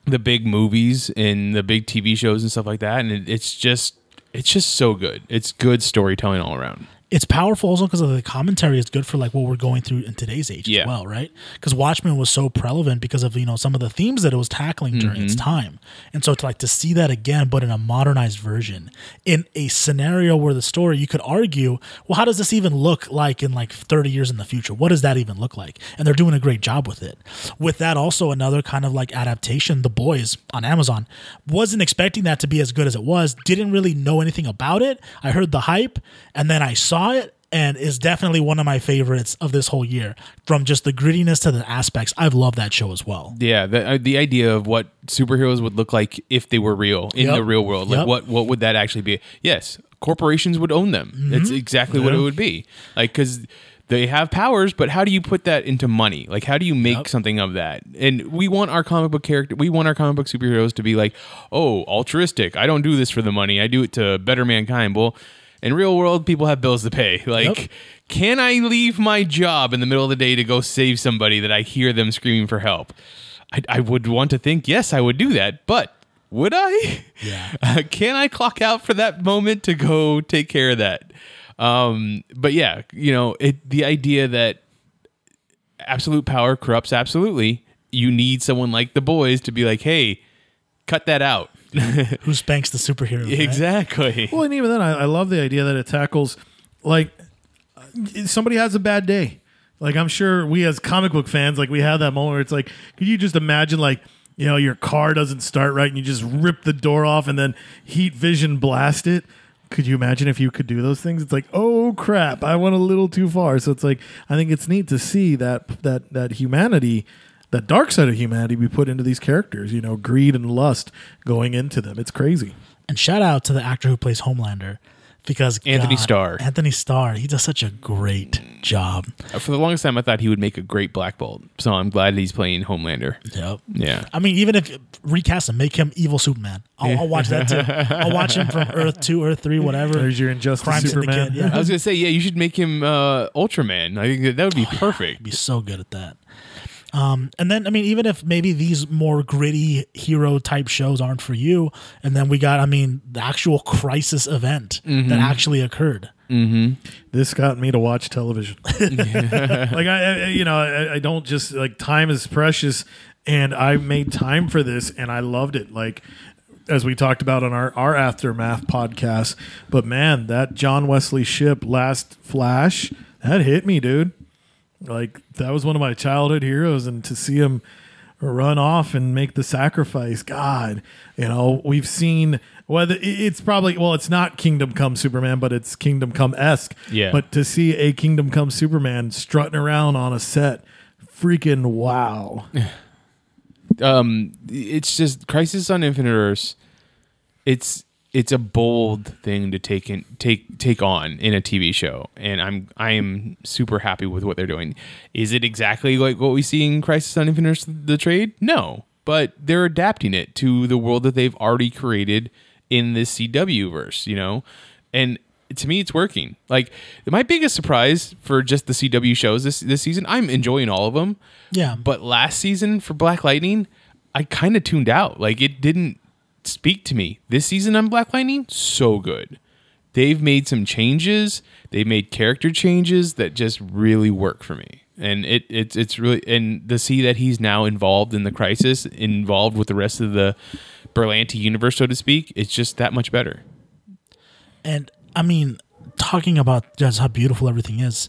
[SPEAKER 1] the big movies and the big TV shows and stuff like that. And it, it's just, it's just so good. It's good storytelling all around.
[SPEAKER 3] It's powerful also because of the commentary is good for like what we're going through in today's age
[SPEAKER 1] Yeah.
[SPEAKER 3] as well, right? Because Watchmen was so prevalent because of you know some of the themes that it was tackling during its
[SPEAKER 1] Mm-hmm.
[SPEAKER 3] time, and so to like to see that again, but in a modernized version, in a scenario where the story you could argue, well, how does this even look like in like thirty years in the future? What does that even look like? And they're doing a great job with it. With that, also another kind of like adaptation, The Boys on Amazon, wasn't expecting that to be as good as it was. Didn't really know anything about it. I heard the hype, and then I saw it and is definitely one of my favorites of this whole year. From just the grittiness to the aspects, I've loved that show as well.
[SPEAKER 1] Yeah, the uh, the idea of what superheroes would look like if they were real in
[SPEAKER 3] Yep.
[SPEAKER 1] the real world, like
[SPEAKER 3] Yep.
[SPEAKER 1] what what would that actually be? Yes, corporations would own them. That's exactly what it would be. Like because they have powers, but how do you put that into money? Like how do you make
[SPEAKER 3] Yep.
[SPEAKER 1] something of that? And we want our comic book character, we want our comic book superheroes to be like, oh, altruistic. I don't do this for the money. I do it to better mankind. Well. In real world, people have bills to pay. [LAUGHS] Like,
[SPEAKER 3] Yep.
[SPEAKER 1] can I leave my job in the middle of the day to go save somebody that I hear them screaming for help? I, I would want to think, yes, I would do that, but would I?
[SPEAKER 3] Yeah.
[SPEAKER 1] Uh, [LAUGHS] can I clock out for that moment to go take care of that? Um, but yeah, you know, it, the idea that absolute power corrupts absolutely. You need someone like the boys to be like, hey, cut that out.
[SPEAKER 3] Who spanks the superhero? right?
[SPEAKER 1] exactly.
[SPEAKER 2] Well, and even then, I, I love the idea that it tackles like somebody has a bad day. Like I'm sure we as comic book fans, like we have that moment where it's like, could you just imagine like you know your car doesn't start right and you just rip the door off and then heat vision blast it. Could you imagine if you could do those things? It's like, oh crap, I went a little too far. So it's like, I think it's neat to see that that that humanity that dark side of humanity be put into these characters. You know, greed and lust going into them. It's crazy.
[SPEAKER 3] And shout out to the actor who plays Homelander because
[SPEAKER 1] Antony
[SPEAKER 3] God,
[SPEAKER 1] Starr.
[SPEAKER 3] Antony Starr, he does such a great job.
[SPEAKER 1] For the longest time, I thought he would make a great Black Bolt. So I'm glad he's playing Homelander.
[SPEAKER 3] Yep.
[SPEAKER 1] Yeah.
[SPEAKER 3] I mean, even if recast him, make him evil Superman. I'll, I'll watch that too. [LAUGHS] I'll watch him from Earth Two, Earth Three, whatever.
[SPEAKER 2] There's your Injustice
[SPEAKER 3] Crime
[SPEAKER 2] Superman.
[SPEAKER 3] Syndicate, yeah.
[SPEAKER 1] I was gonna say, yeah, you should make him uh, Ultraman. I think that, that would be perfect.
[SPEAKER 3] be so good at that. Um, and then, I mean, even if maybe these more gritty hero type shows aren't for you, and then we got, I mean, the actual crisis event that actually occurred.
[SPEAKER 2] this got me to watch television. [LAUGHS] [LAUGHS] like I, I you know, I, I don't just like time is precious, and I made time for this, and I loved it. Like as we talked about on our our aftermath podcast. But man, that John Wesley Shipp last Flash that hit me, dude. Like that was one of my childhood heroes, and to see him run off and make the sacrifice, God, you know, we've seen whether it's probably well, it's not Kingdom Come Superman, but it's Kingdom Come esque.
[SPEAKER 1] Yeah.
[SPEAKER 2] But to see a Kingdom Come Superman strutting around on a set, freaking wow. [SIGHS]
[SPEAKER 1] um it's just crisis on infinite earths it's it's a bold thing to take in take take on in a tv show. And i'm i am super happy with what they're doing. Is it exactly like what we see in crisis on infinite earths the trade? No. But they're adapting it to the world that they've already created in this cw verse you know? And to me it's working. Like my biggest surprise for just the cw shows this this season i'm enjoying all of them.
[SPEAKER 3] Yeah.
[SPEAKER 1] but last season for Black Lightning, I kind of tuned out. Like it didn't speak to me. This season on Black Lightning, so good. They've made some changes. They made character changes that just really work for me. And it it's it's really and to see that he's now involved in the crisis, involved with the rest of the Berlanti universe, so to speak, it's just that much better.
[SPEAKER 3] And I mean, talking about just how beautiful everything is,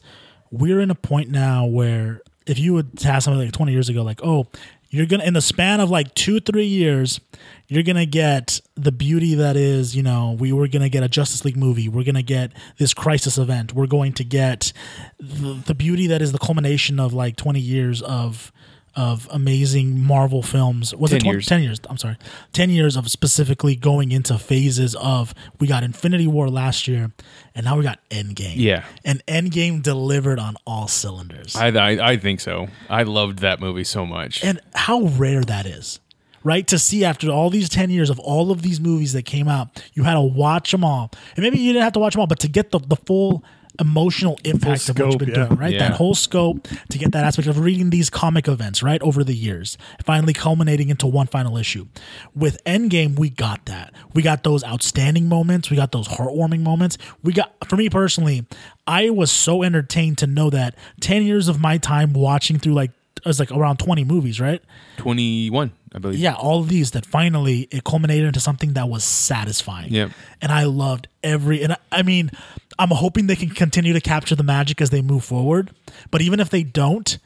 [SPEAKER 3] we're in a point now where if you would ask something like 20 years ago, like, oh, you're gonna in the span of like two, three years, you're gonna get the beauty that is, you know, we were gonna get a Justice League movie, we're gonna get this crisis event, we're going to get the, the beauty that is the culmination of like 20 years of of amazing Marvel films. Was
[SPEAKER 1] 10
[SPEAKER 3] it 20,
[SPEAKER 1] years.
[SPEAKER 3] 10 years? I'm sorry. 10 years of specifically going into phases of we got Infinity War last year and now we got Endgame.
[SPEAKER 1] Yeah.
[SPEAKER 3] And Endgame delivered on all cylinders.
[SPEAKER 1] I I, I think so. I loved that movie so much.
[SPEAKER 3] and how rare that is. Right to see after all these ten years of all of these movies that came out, you had to watch them all, and maybe you didn't have to watch them all, but to get the the full emotional impact of what you've been
[SPEAKER 2] yeah.
[SPEAKER 3] doing, right?
[SPEAKER 1] Yeah.
[SPEAKER 3] That whole scope to get that aspect of reading these comic events, right, over the years, finally culminating into one final issue. With Endgame, we got that. We got those outstanding moments. We got those heartwarming moments. We got, for me personally, I was so entertained to know that ten years of my time watching through like it was like around twenty movies, right?
[SPEAKER 1] Twenty one, I believe.
[SPEAKER 3] yeah, all of these that finally it culminated into something that was satisfying.
[SPEAKER 1] Yeah.
[SPEAKER 3] And I loved every and I, I mean, I'm hoping they can continue to capture the magic as they move forward. But even if they don't,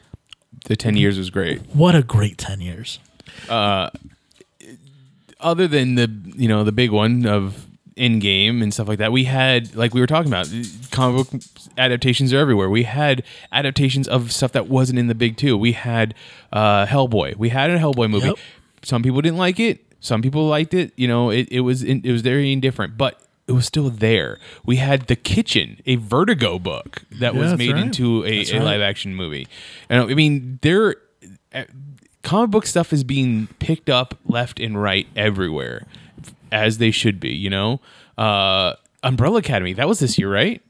[SPEAKER 1] The ten years was great.
[SPEAKER 3] what a great 10 years.
[SPEAKER 1] Uh, other than the you know the big one of Endgame and stuff like that, we had like we were talking about comic book adaptations are everywhere. We had adaptations of stuff that wasn't in the big two. We had uh, Hellboy. We had a Hellboy movie.
[SPEAKER 3] Yep.
[SPEAKER 1] Some people didn't like it. Some people liked it. You know, it, it was in, it was very indifferent, but it was still there. We had The Kitchen, a Vertigo book that
[SPEAKER 2] Yeah,
[SPEAKER 1] was made
[SPEAKER 2] right.
[SPEAKER 1] into a, a
[SPEAKER 3] right.
[SPEAKER 1] live action movie. And I mean, there comic book stuff is being picked up left and right everywhere as they should be you know uh umbrella academy that was this year right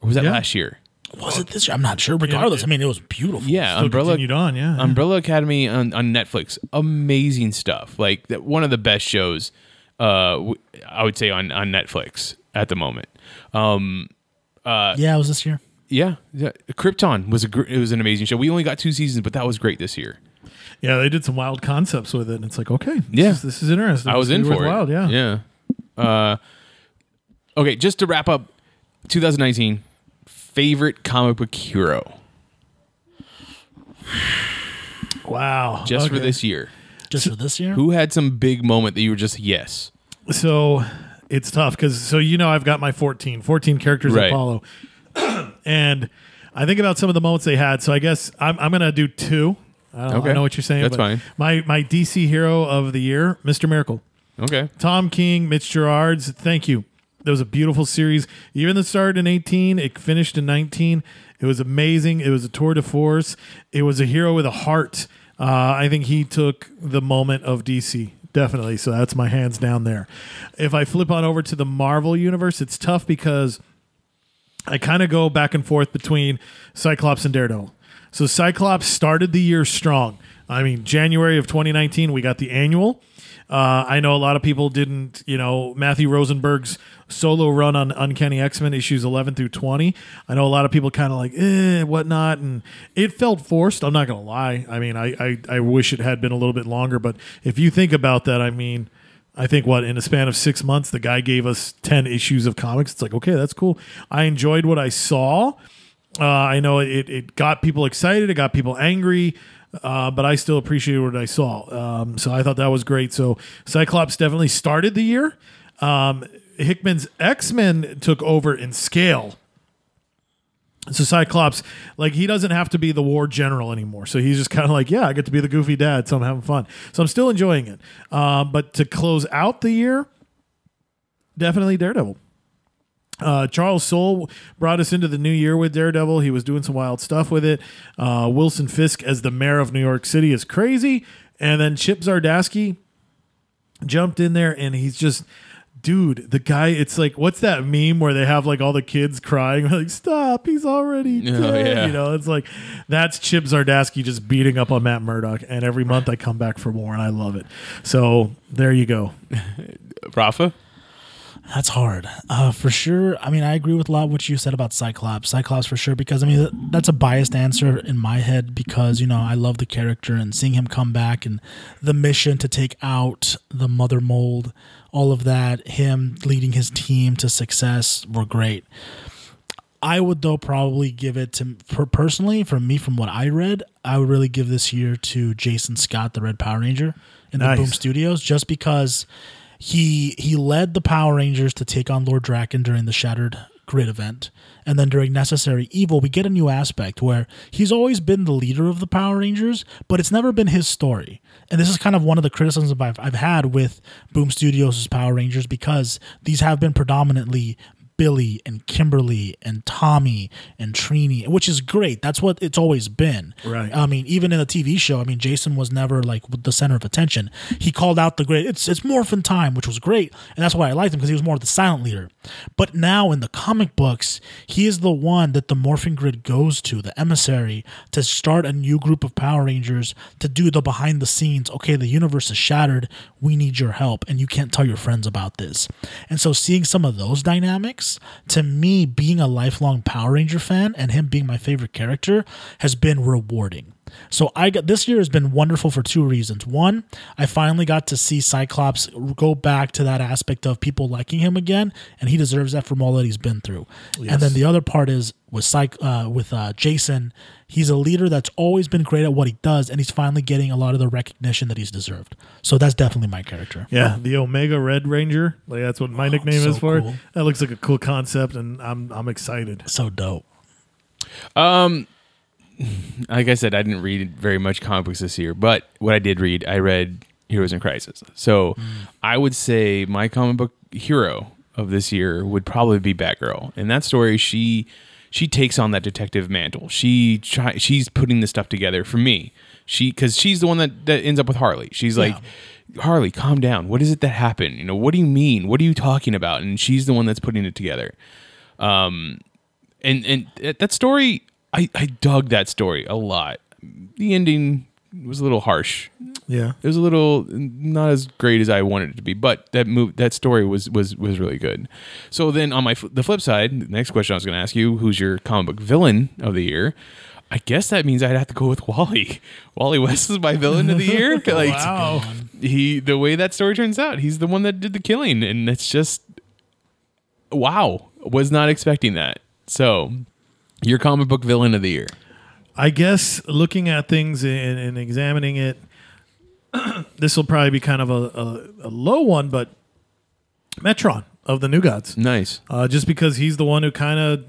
[SPEAKER 1] or was that
[SPEAKER 2] Yeah.
[SPEAKER 1] last year
[SPEAKER 3] Was it this year? I'm not sure. Regardless, I mean, it was beautiful.
[SPEAKER 1] yeah
[SPEAKER 2] Still
[SPEAKER 1] umbrella
[SPEAKER 2] continued on, yeah.
[SPEAKER 1] umbrella academy on, on netflix amazing stuff like that one of the best shows uh w- i would say on on netflix at the moment um uh,
[SPEAKER 3] yeah, it was this year.
[SPEAKER 1] yeah, yeah. krypton was a gr- it was an amazing show we only got two seasons but that was great this year
[SPEAKER 2] yeah, they did some wild concepts with it, and it's like, okay, this
[SPEAKER 1] Yeah.
[SPEAKER 2] is, this is interesting.
[SPEAKER 1] I was in
[SPEAKER 2] is
[SPEAKER 1] for it.
[SPEAKER 2] Wild, yeah.
[SPEAKER 1] Yeah. Uh, okay, just to wrap up 2019, favorite comic book hero
[SPEAKER 2] Wow.
[SPEAKER 1] just for this year.
[SPEAKER 3] Just for this year.
[SPEAKER 1] Who had some big moment that you were just yes?
[SPEAKER 2] So it's tough because so you know I've got my 14, 14 characters
[SPEAKER 1] Right.
[SPEAKER 2] I follow, [CLEARS THROAT] and I think about some of the moments they had. So I guess I'm I'm gonna do two. I, don't,
[SPEAKER 1] Okay.
[SPEAKER 2] I know what you're saying.
[SPEAKER 1] That's fine.
[SPEAKER 2] My my DC hero of the year, Mr. Miracle.
[SPEAKER 1] Okay.
[SPEAKER 2] Tom King, Mitch Gerads, thank you. That was a beautiful series. Even it started in 18, it finished in 19. It was amazing. It was a tour de force. It was a hero with a heart. Uh, I think he took the moment of DC. Definitely. So that's my hands down there. If I flip on over to the Marvel universe, it's tough because I kind of go back and forth between Cyclops and Daredevil. So Cyclops started the year strong. I mean, January of 2019, we got the annual. Uh, I know a lot of people didn't, you know, Matthew Rosenberg's solo run on Uncanny X Men issues 11 through 20. I know a lot of people kind of like, eh, whatnot. And it felt forced. I'm not going to lie. I mean, I, I, I wish it had been a little bit longer. But if you think about that, I mean, I think what in a span of six months, the guy gave us ten issues of comics. It's like okay, that's cool. I enjoyed what I saw. Uh, I know it, it got people excited, it got people angry, uh, but I still appreciated what I saw. Um, so I thought that was great. So Cyclops definitely started the year. Um, Hickman's X Men took over in scale. So Cyclops, like he doesn't have to be the war general anymore. So he's just kind of like, yeah, I get to be the goofy dad, so I'm having fun. So I'm still enjoying it. Um, but to close out the year, definitely Daredevil. Uh, Charles Soule brought us into the new year with Daredevil. He was doing some wild stuff with it. Uh, Wilson Fisk as the mayor of New York City is crazy. And then Chip Zdarsky jumped in there and he's just dude the guy it's like what's that meme where they have like all the kids crying [LAUGHS] like stop he's already
[SPEAKER 1] Oh, yeah.
[SPEAKER 2] you know it's like that's chip zdarsky just beating up on matt murdock and every month i come back for more and i love it so there you go [LAUGHS]
[SPEAKER 1] Rafa.
[SPEAKER 3] That's hard. Uh, for sure. I mean, I agree with a lot of what you said about Cyclops. Cyclops for sure, because I mean, that's a biased answer in my head because, you know, I love the character and seeing him come back and the mission to take out the mother mold, all of that, him leading his team to success were great. I would though probably give it to per- personally from me from what I read, I would really give this year to Jason Scott, the Red Power Ranger in
[SPEAKER 2] Nice.
[SPEAKER 3] the Boom Studios, just because he he led the Power Rangers to take on Lord Drakkon during the Shattered Grid event, and then during Necessary Evil, we get a new aspect where he's always been the leader of the Power Rangers, but it's never been his story. And this is kind of one of the criticisms I've, I've had with Boom Studios' Power Rangers because these have been predominantly Billy and Kimberly and Tommy and Trini, which is great. That's what it's always been.
[SPEAKER 2] Right.
[SPEAKER 3] I mean, even in the TV show, I mean, Jason was never like the center of attention. He called out the great. It's it's Morphin time, which was great, and that's why I liked him because he was more of the silent leader. But now in the comic books, he is the one that the Morphin Grid goes to, the emissary, to start a new group of Power Rangers to do the behind the scenes. Okay, the universe is shattered. We need your help, and you can't tell your friends about this. And so, seeing some of those dynamics, to me, being a lifelong Power Ranger fan and him being my favorite character has been rewarding. So I got this year has been wonderful for two reasons. One, I finally got to see Cyclops go back to that aspect of people liking him again, and he deserves that from all that he's been through. And then the other part is with Cyc- uh, with uh, Jason, he's a leader that's always been great at what he does, and he's finally getting a lot of the recognition that he's deserved. So that's definitely my character.
[SPEAKER 2] yeah the omega red ranger like that's what my nickname
[SPEAKER 3] so
[SPEAKER 2] is for
[SPEAKER 3] cool.
[SPEAKER 2] it that looks like a cool concept and i'm i'm excited
[SPEAKER 3] So dope.
[SPEAKER 1] Like I said, I didn't read very much comic books this year, but what I did read, I read Heroes in Crisis. So I would say my comic book hero of this year would probably be Batgirl. In that story, she she takes on that detective mantle. She try, she's putting the stuff together for me. She because she's the one that that ends up with Harley. She's like. Harley, calm down. What is it that happened? You know, what do you mean? What are you talking about? And she's the one that's putting it together Um, and and that that story I, I dug that story a lot the ending was a little harsh
[SPEAKER 2] yeah
[SPEAKER 1] it was a little not as great as i wanted it to be but that move that story was was was really good so then on my the flip side the next question i was going to ask you who's your comic book villain of the year I guess that means I'd have to go with Wally. [LAUGHS] Wally West is my villain of the year. [LAUGHS] Like
[SPEAKER 2] Wow.
[SPEAKER 1] he the way that story turns out, he's the one that did the killing, and it's just wow. Was not expecting that. So, your comic book villain of the year.
[SPEAKER 2] I guess looking at things and, and examining it, [CLEARS THROAT] this will probably be kind of a, a, a low one, but Metron of the New Gods.
[SPEAKER 1] Nice.
[SPEAKER 2] Uh, just because he's the one who kind of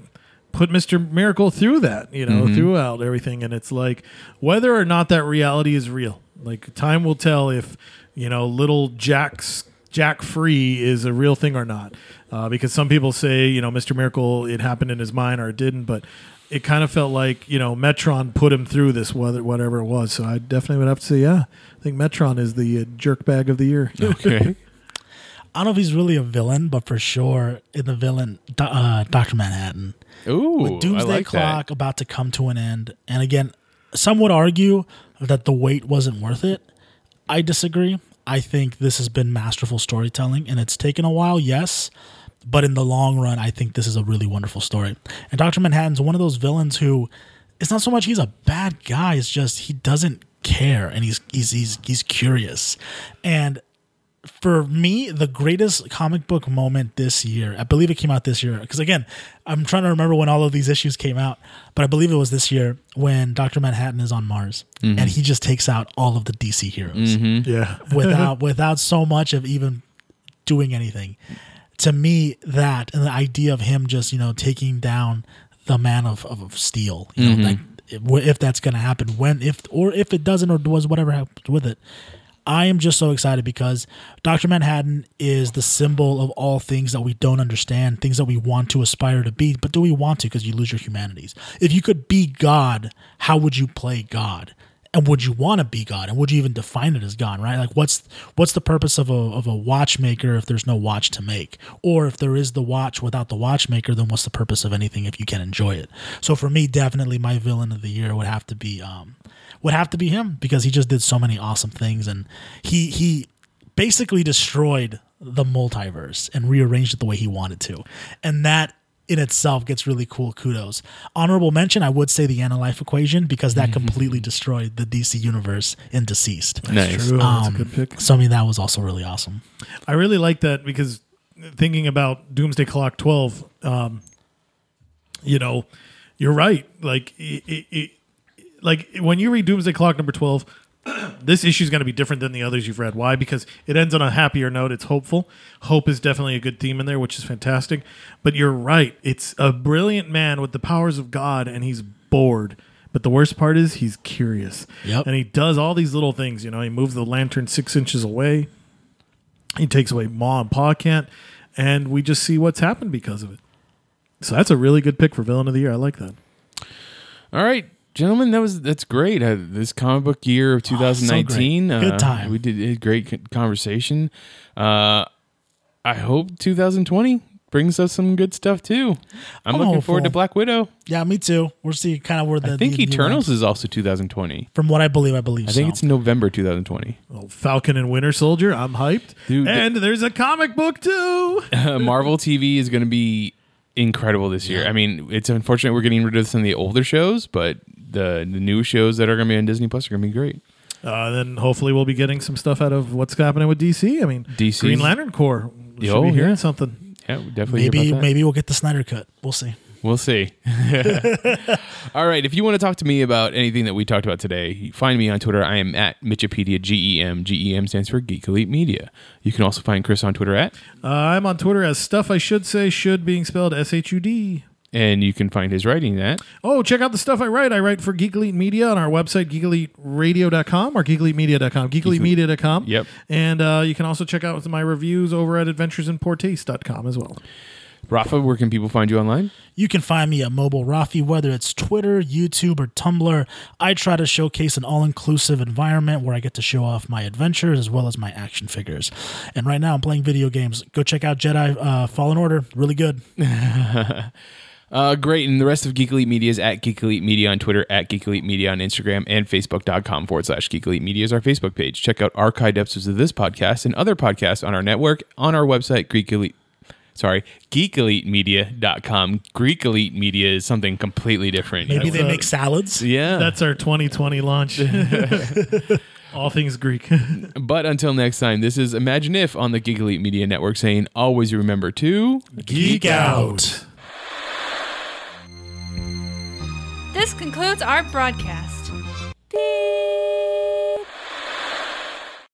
[SPEAKER 2] put Mr. Miracle through that, you know, throughout everything. And it's like whether or not that reality is real, like time will tell if, you know, little Jack's Jack Free is a real thing or not. Uh, because some people say, you know, Mr. Miracle, it happened in his mind or it didn't, but it kind of felt like, you know, Metron put him through this, whether, whatever it was. So I definitely would have to say, yeah, I think Metron is the uh, jerk bag of the year.
[SPEAKER 1] Okay. [LAUGHS]
[SPEAKER 3] I don't know if he's really a villain, but for sure in the villain, uh, Doctor Manhattan.
[SPEAKER 1] Ooh,
[SPEAKER 3] with Doomsday
[SPEAKER 1] I like
[SPEAKER 3] Clock about to come to an end, and again, some would argue that the wait wasn't worth it. I disagree. I think this has been masterful storytelling, and it's taken a while, yes, but in the long run, I think this is a really wonderful story. And Doctor Manhattan's one of those villains who, it's not so much he's a bad guy; it's just he doesn't care, and he's he's he's he's curious, and for me, the greatest comic book moment this year, I believe it came out this year. Because again, I'm trying to remember when all of these issues came out, but I believe it was this year when Dr. Manhattan is on Mars mm-hmm. and he just takes out all of the DC heroes mm-hmm.
[SPEAKER 2] yeah.
[SPEAKER 3] without [LAUGHS] without so much of even doing anything. To me, that and the idea of him just, you know, taking down the man of, of, of steel, you know, mm-hmm. like if, if that's going to happen, when, if, or if it doesn't, or does whatever happens with it. I am just so excited because Dr. Manhattan is the symbol of all things that we don't understand, things that we want to aspire to be, but do we want to because you lose your humanities? If you could be God, how would you play God? And would you want to be God? And would you even define it as God, right? Like what's what's the purpose of a of a watchmaker if there's no watch to make? Or if there is the watch without the watchmaker, then what's the purpose of anything if you can't enjoy it? So for me, definitely my villain of the year would have to be um would have to be him because he just did so many awesome things and he he basically destroyed the multiverse and rearranged it the way he wanted to. And that in itself gets really cool kudos. Honorable mention, I would say the Life equation because that completely destroyed the DC universe in DCeased.
[SPEAKER 1] Nice.
[SPEAKER 2] True. That's
[SPEAKER 3] Um,
[SPEAKER 2] a good pick.
[SPEAKER 3] So I mean that was also really awesome.
[SPEAKER 2] I really like that because thinking about Doomsday Clock 12, um, you know, you're right. Like, it, it, it, like when you read Doomsday Clock number 12, [CLEARS THROAT] this issue is going to be different than the others you've read. Why? Because it ends on a happier note. It's hopeful. Hope is definitely a good theme in there, which is fantastic. But you're right. It's a brilliant man with the powers of God, and he's bored. But the worst part is he's curious.
[SPEAKER 3] Yep.
[SPEAKER 2] And he does all these little things. You know, he moves the lantern six inches away. He takes away Ma and Pa Kent, and we just see what's happened because of it. So that's a really good pick for villain of the year. I like that.
[SPEAKER 1] All right, gentlemen, that was that's great. Uh, this comic book year of 2019,
[SPEAKER 3] great. Good
[SPEAKER 1] uh,
[SPEAKER 3] time.
[SPEAKER 1] We did a great conversation. Uh, I hope 2020 brings us some good stuff too. I'm,
[SPEAKER 3] I'm
[SPEAKER 1] looking forward to. Black Widow.
[SPEAKER 3] Yeah, me too. We're seeing kind of where the
[SPEAKER 1] I think
[SPEAKER 3] the- the
[SPEAKER 1] Eternals
[SPEAKER 3] lines-
[SPEAKER 1] is also 2020.
[SPEAKER 3] from what I believe, I believe
[SPEAKER 1] I think
[SPEAKER 3] so.
[SPEAKER 1] it's November 2020.
[SPEAKER 2] Oh, Falcon and Winter Soldier. I'm hyped.
[SPEAKER 1] Dude, the-
[SPEAKER 2] and there's a comic book too. [LAUGHS]
[SPEAKER 1] Marvel TV is going to be incredible this year. I mean, it's unfortunate we're getting rid of some of the older shows, but the the new shows that are going to be on Disney Plus are going to be great.
[SPEAKER 2] Uh, then hopefully we'll be getting some stuff out of what's happening with DC. I mean,
[SPEAKER 1] DC's
[SPEAKER 2] Green Lantern Corps. Should
[SPEAKER 1] Oh,
[SPEAKER 2] be hearing
[SPEAKER 1] yeah.
[SPEAKER 2] something.
[SPEAKER 1] Yeah, we'll definitely.
[SPEAKER 3] maybe maybe we'll get the Snyder cut. We'll see.
[SPEAKER 1] We'll see. [LAUGHS] All right. If you want to talk to me about anything that we talked about today, find me on Twitter. I am at Mitchipedia, G E M. G E M stands for Geek Elite Media. You can also find Chris on Twitter at,
[SPEAKER 2] Uh, I'm on Twitter as stuff I should say should being spelled S H U D.
[SPEAKER 1] and you can find his writing at.
[SPEAKER 2] Oh, check out the stuff I write. I write for Geek Elite Media on our website, geekeliteradio.com or geekelitemedia.com, geekelitemedia.com.
[SPEAKER 1] Yep.
[SPEAKER 2] And uh, you can also check out my reviews over at adventuresinpoortaste.com as well.
[SPEAKER 1] Rafa, where can people find you online?
[SPEAKER 3] You can find me at Mobile Rafi, whether it's Twitter, YouTube, or Tumblr. I try to showcase an all inclusive environment where I get to show off my adventures as well as my action figures. And right now I'm playing video games. Go check out Jedi uh, Fallen Order. Really good. [LAUGHS]
[SPEAKER 1] Uh, great. And the rest of Geek Elite Media is at Geek Elite Media on Twitter, at Geek Elite Media on Instagram, and Facebook.com forward slash Geek Elite Media is our Facebook page. Check out archived episodes of this podcast and other podcasts on our network on our website, Greek Elite. Sorry, geekelitemedia.com. Greek Elite Media is something completely different.
[SPEAKER 3] Maybe they make salads.
[SPEAKER 1] Yeah.
[SPEAKER 2] That's our 2020 launch. [LAUGHS] [LAUGHS] All things Greek. [LAUGHS]
[SPEAKER 1] but until next time, this is Imagine If on the Geek Elite Media Network saying always remember to
[SPEAKER 3] Geek out.
[SPEAKER 4] This concludes our broadcast. Beep.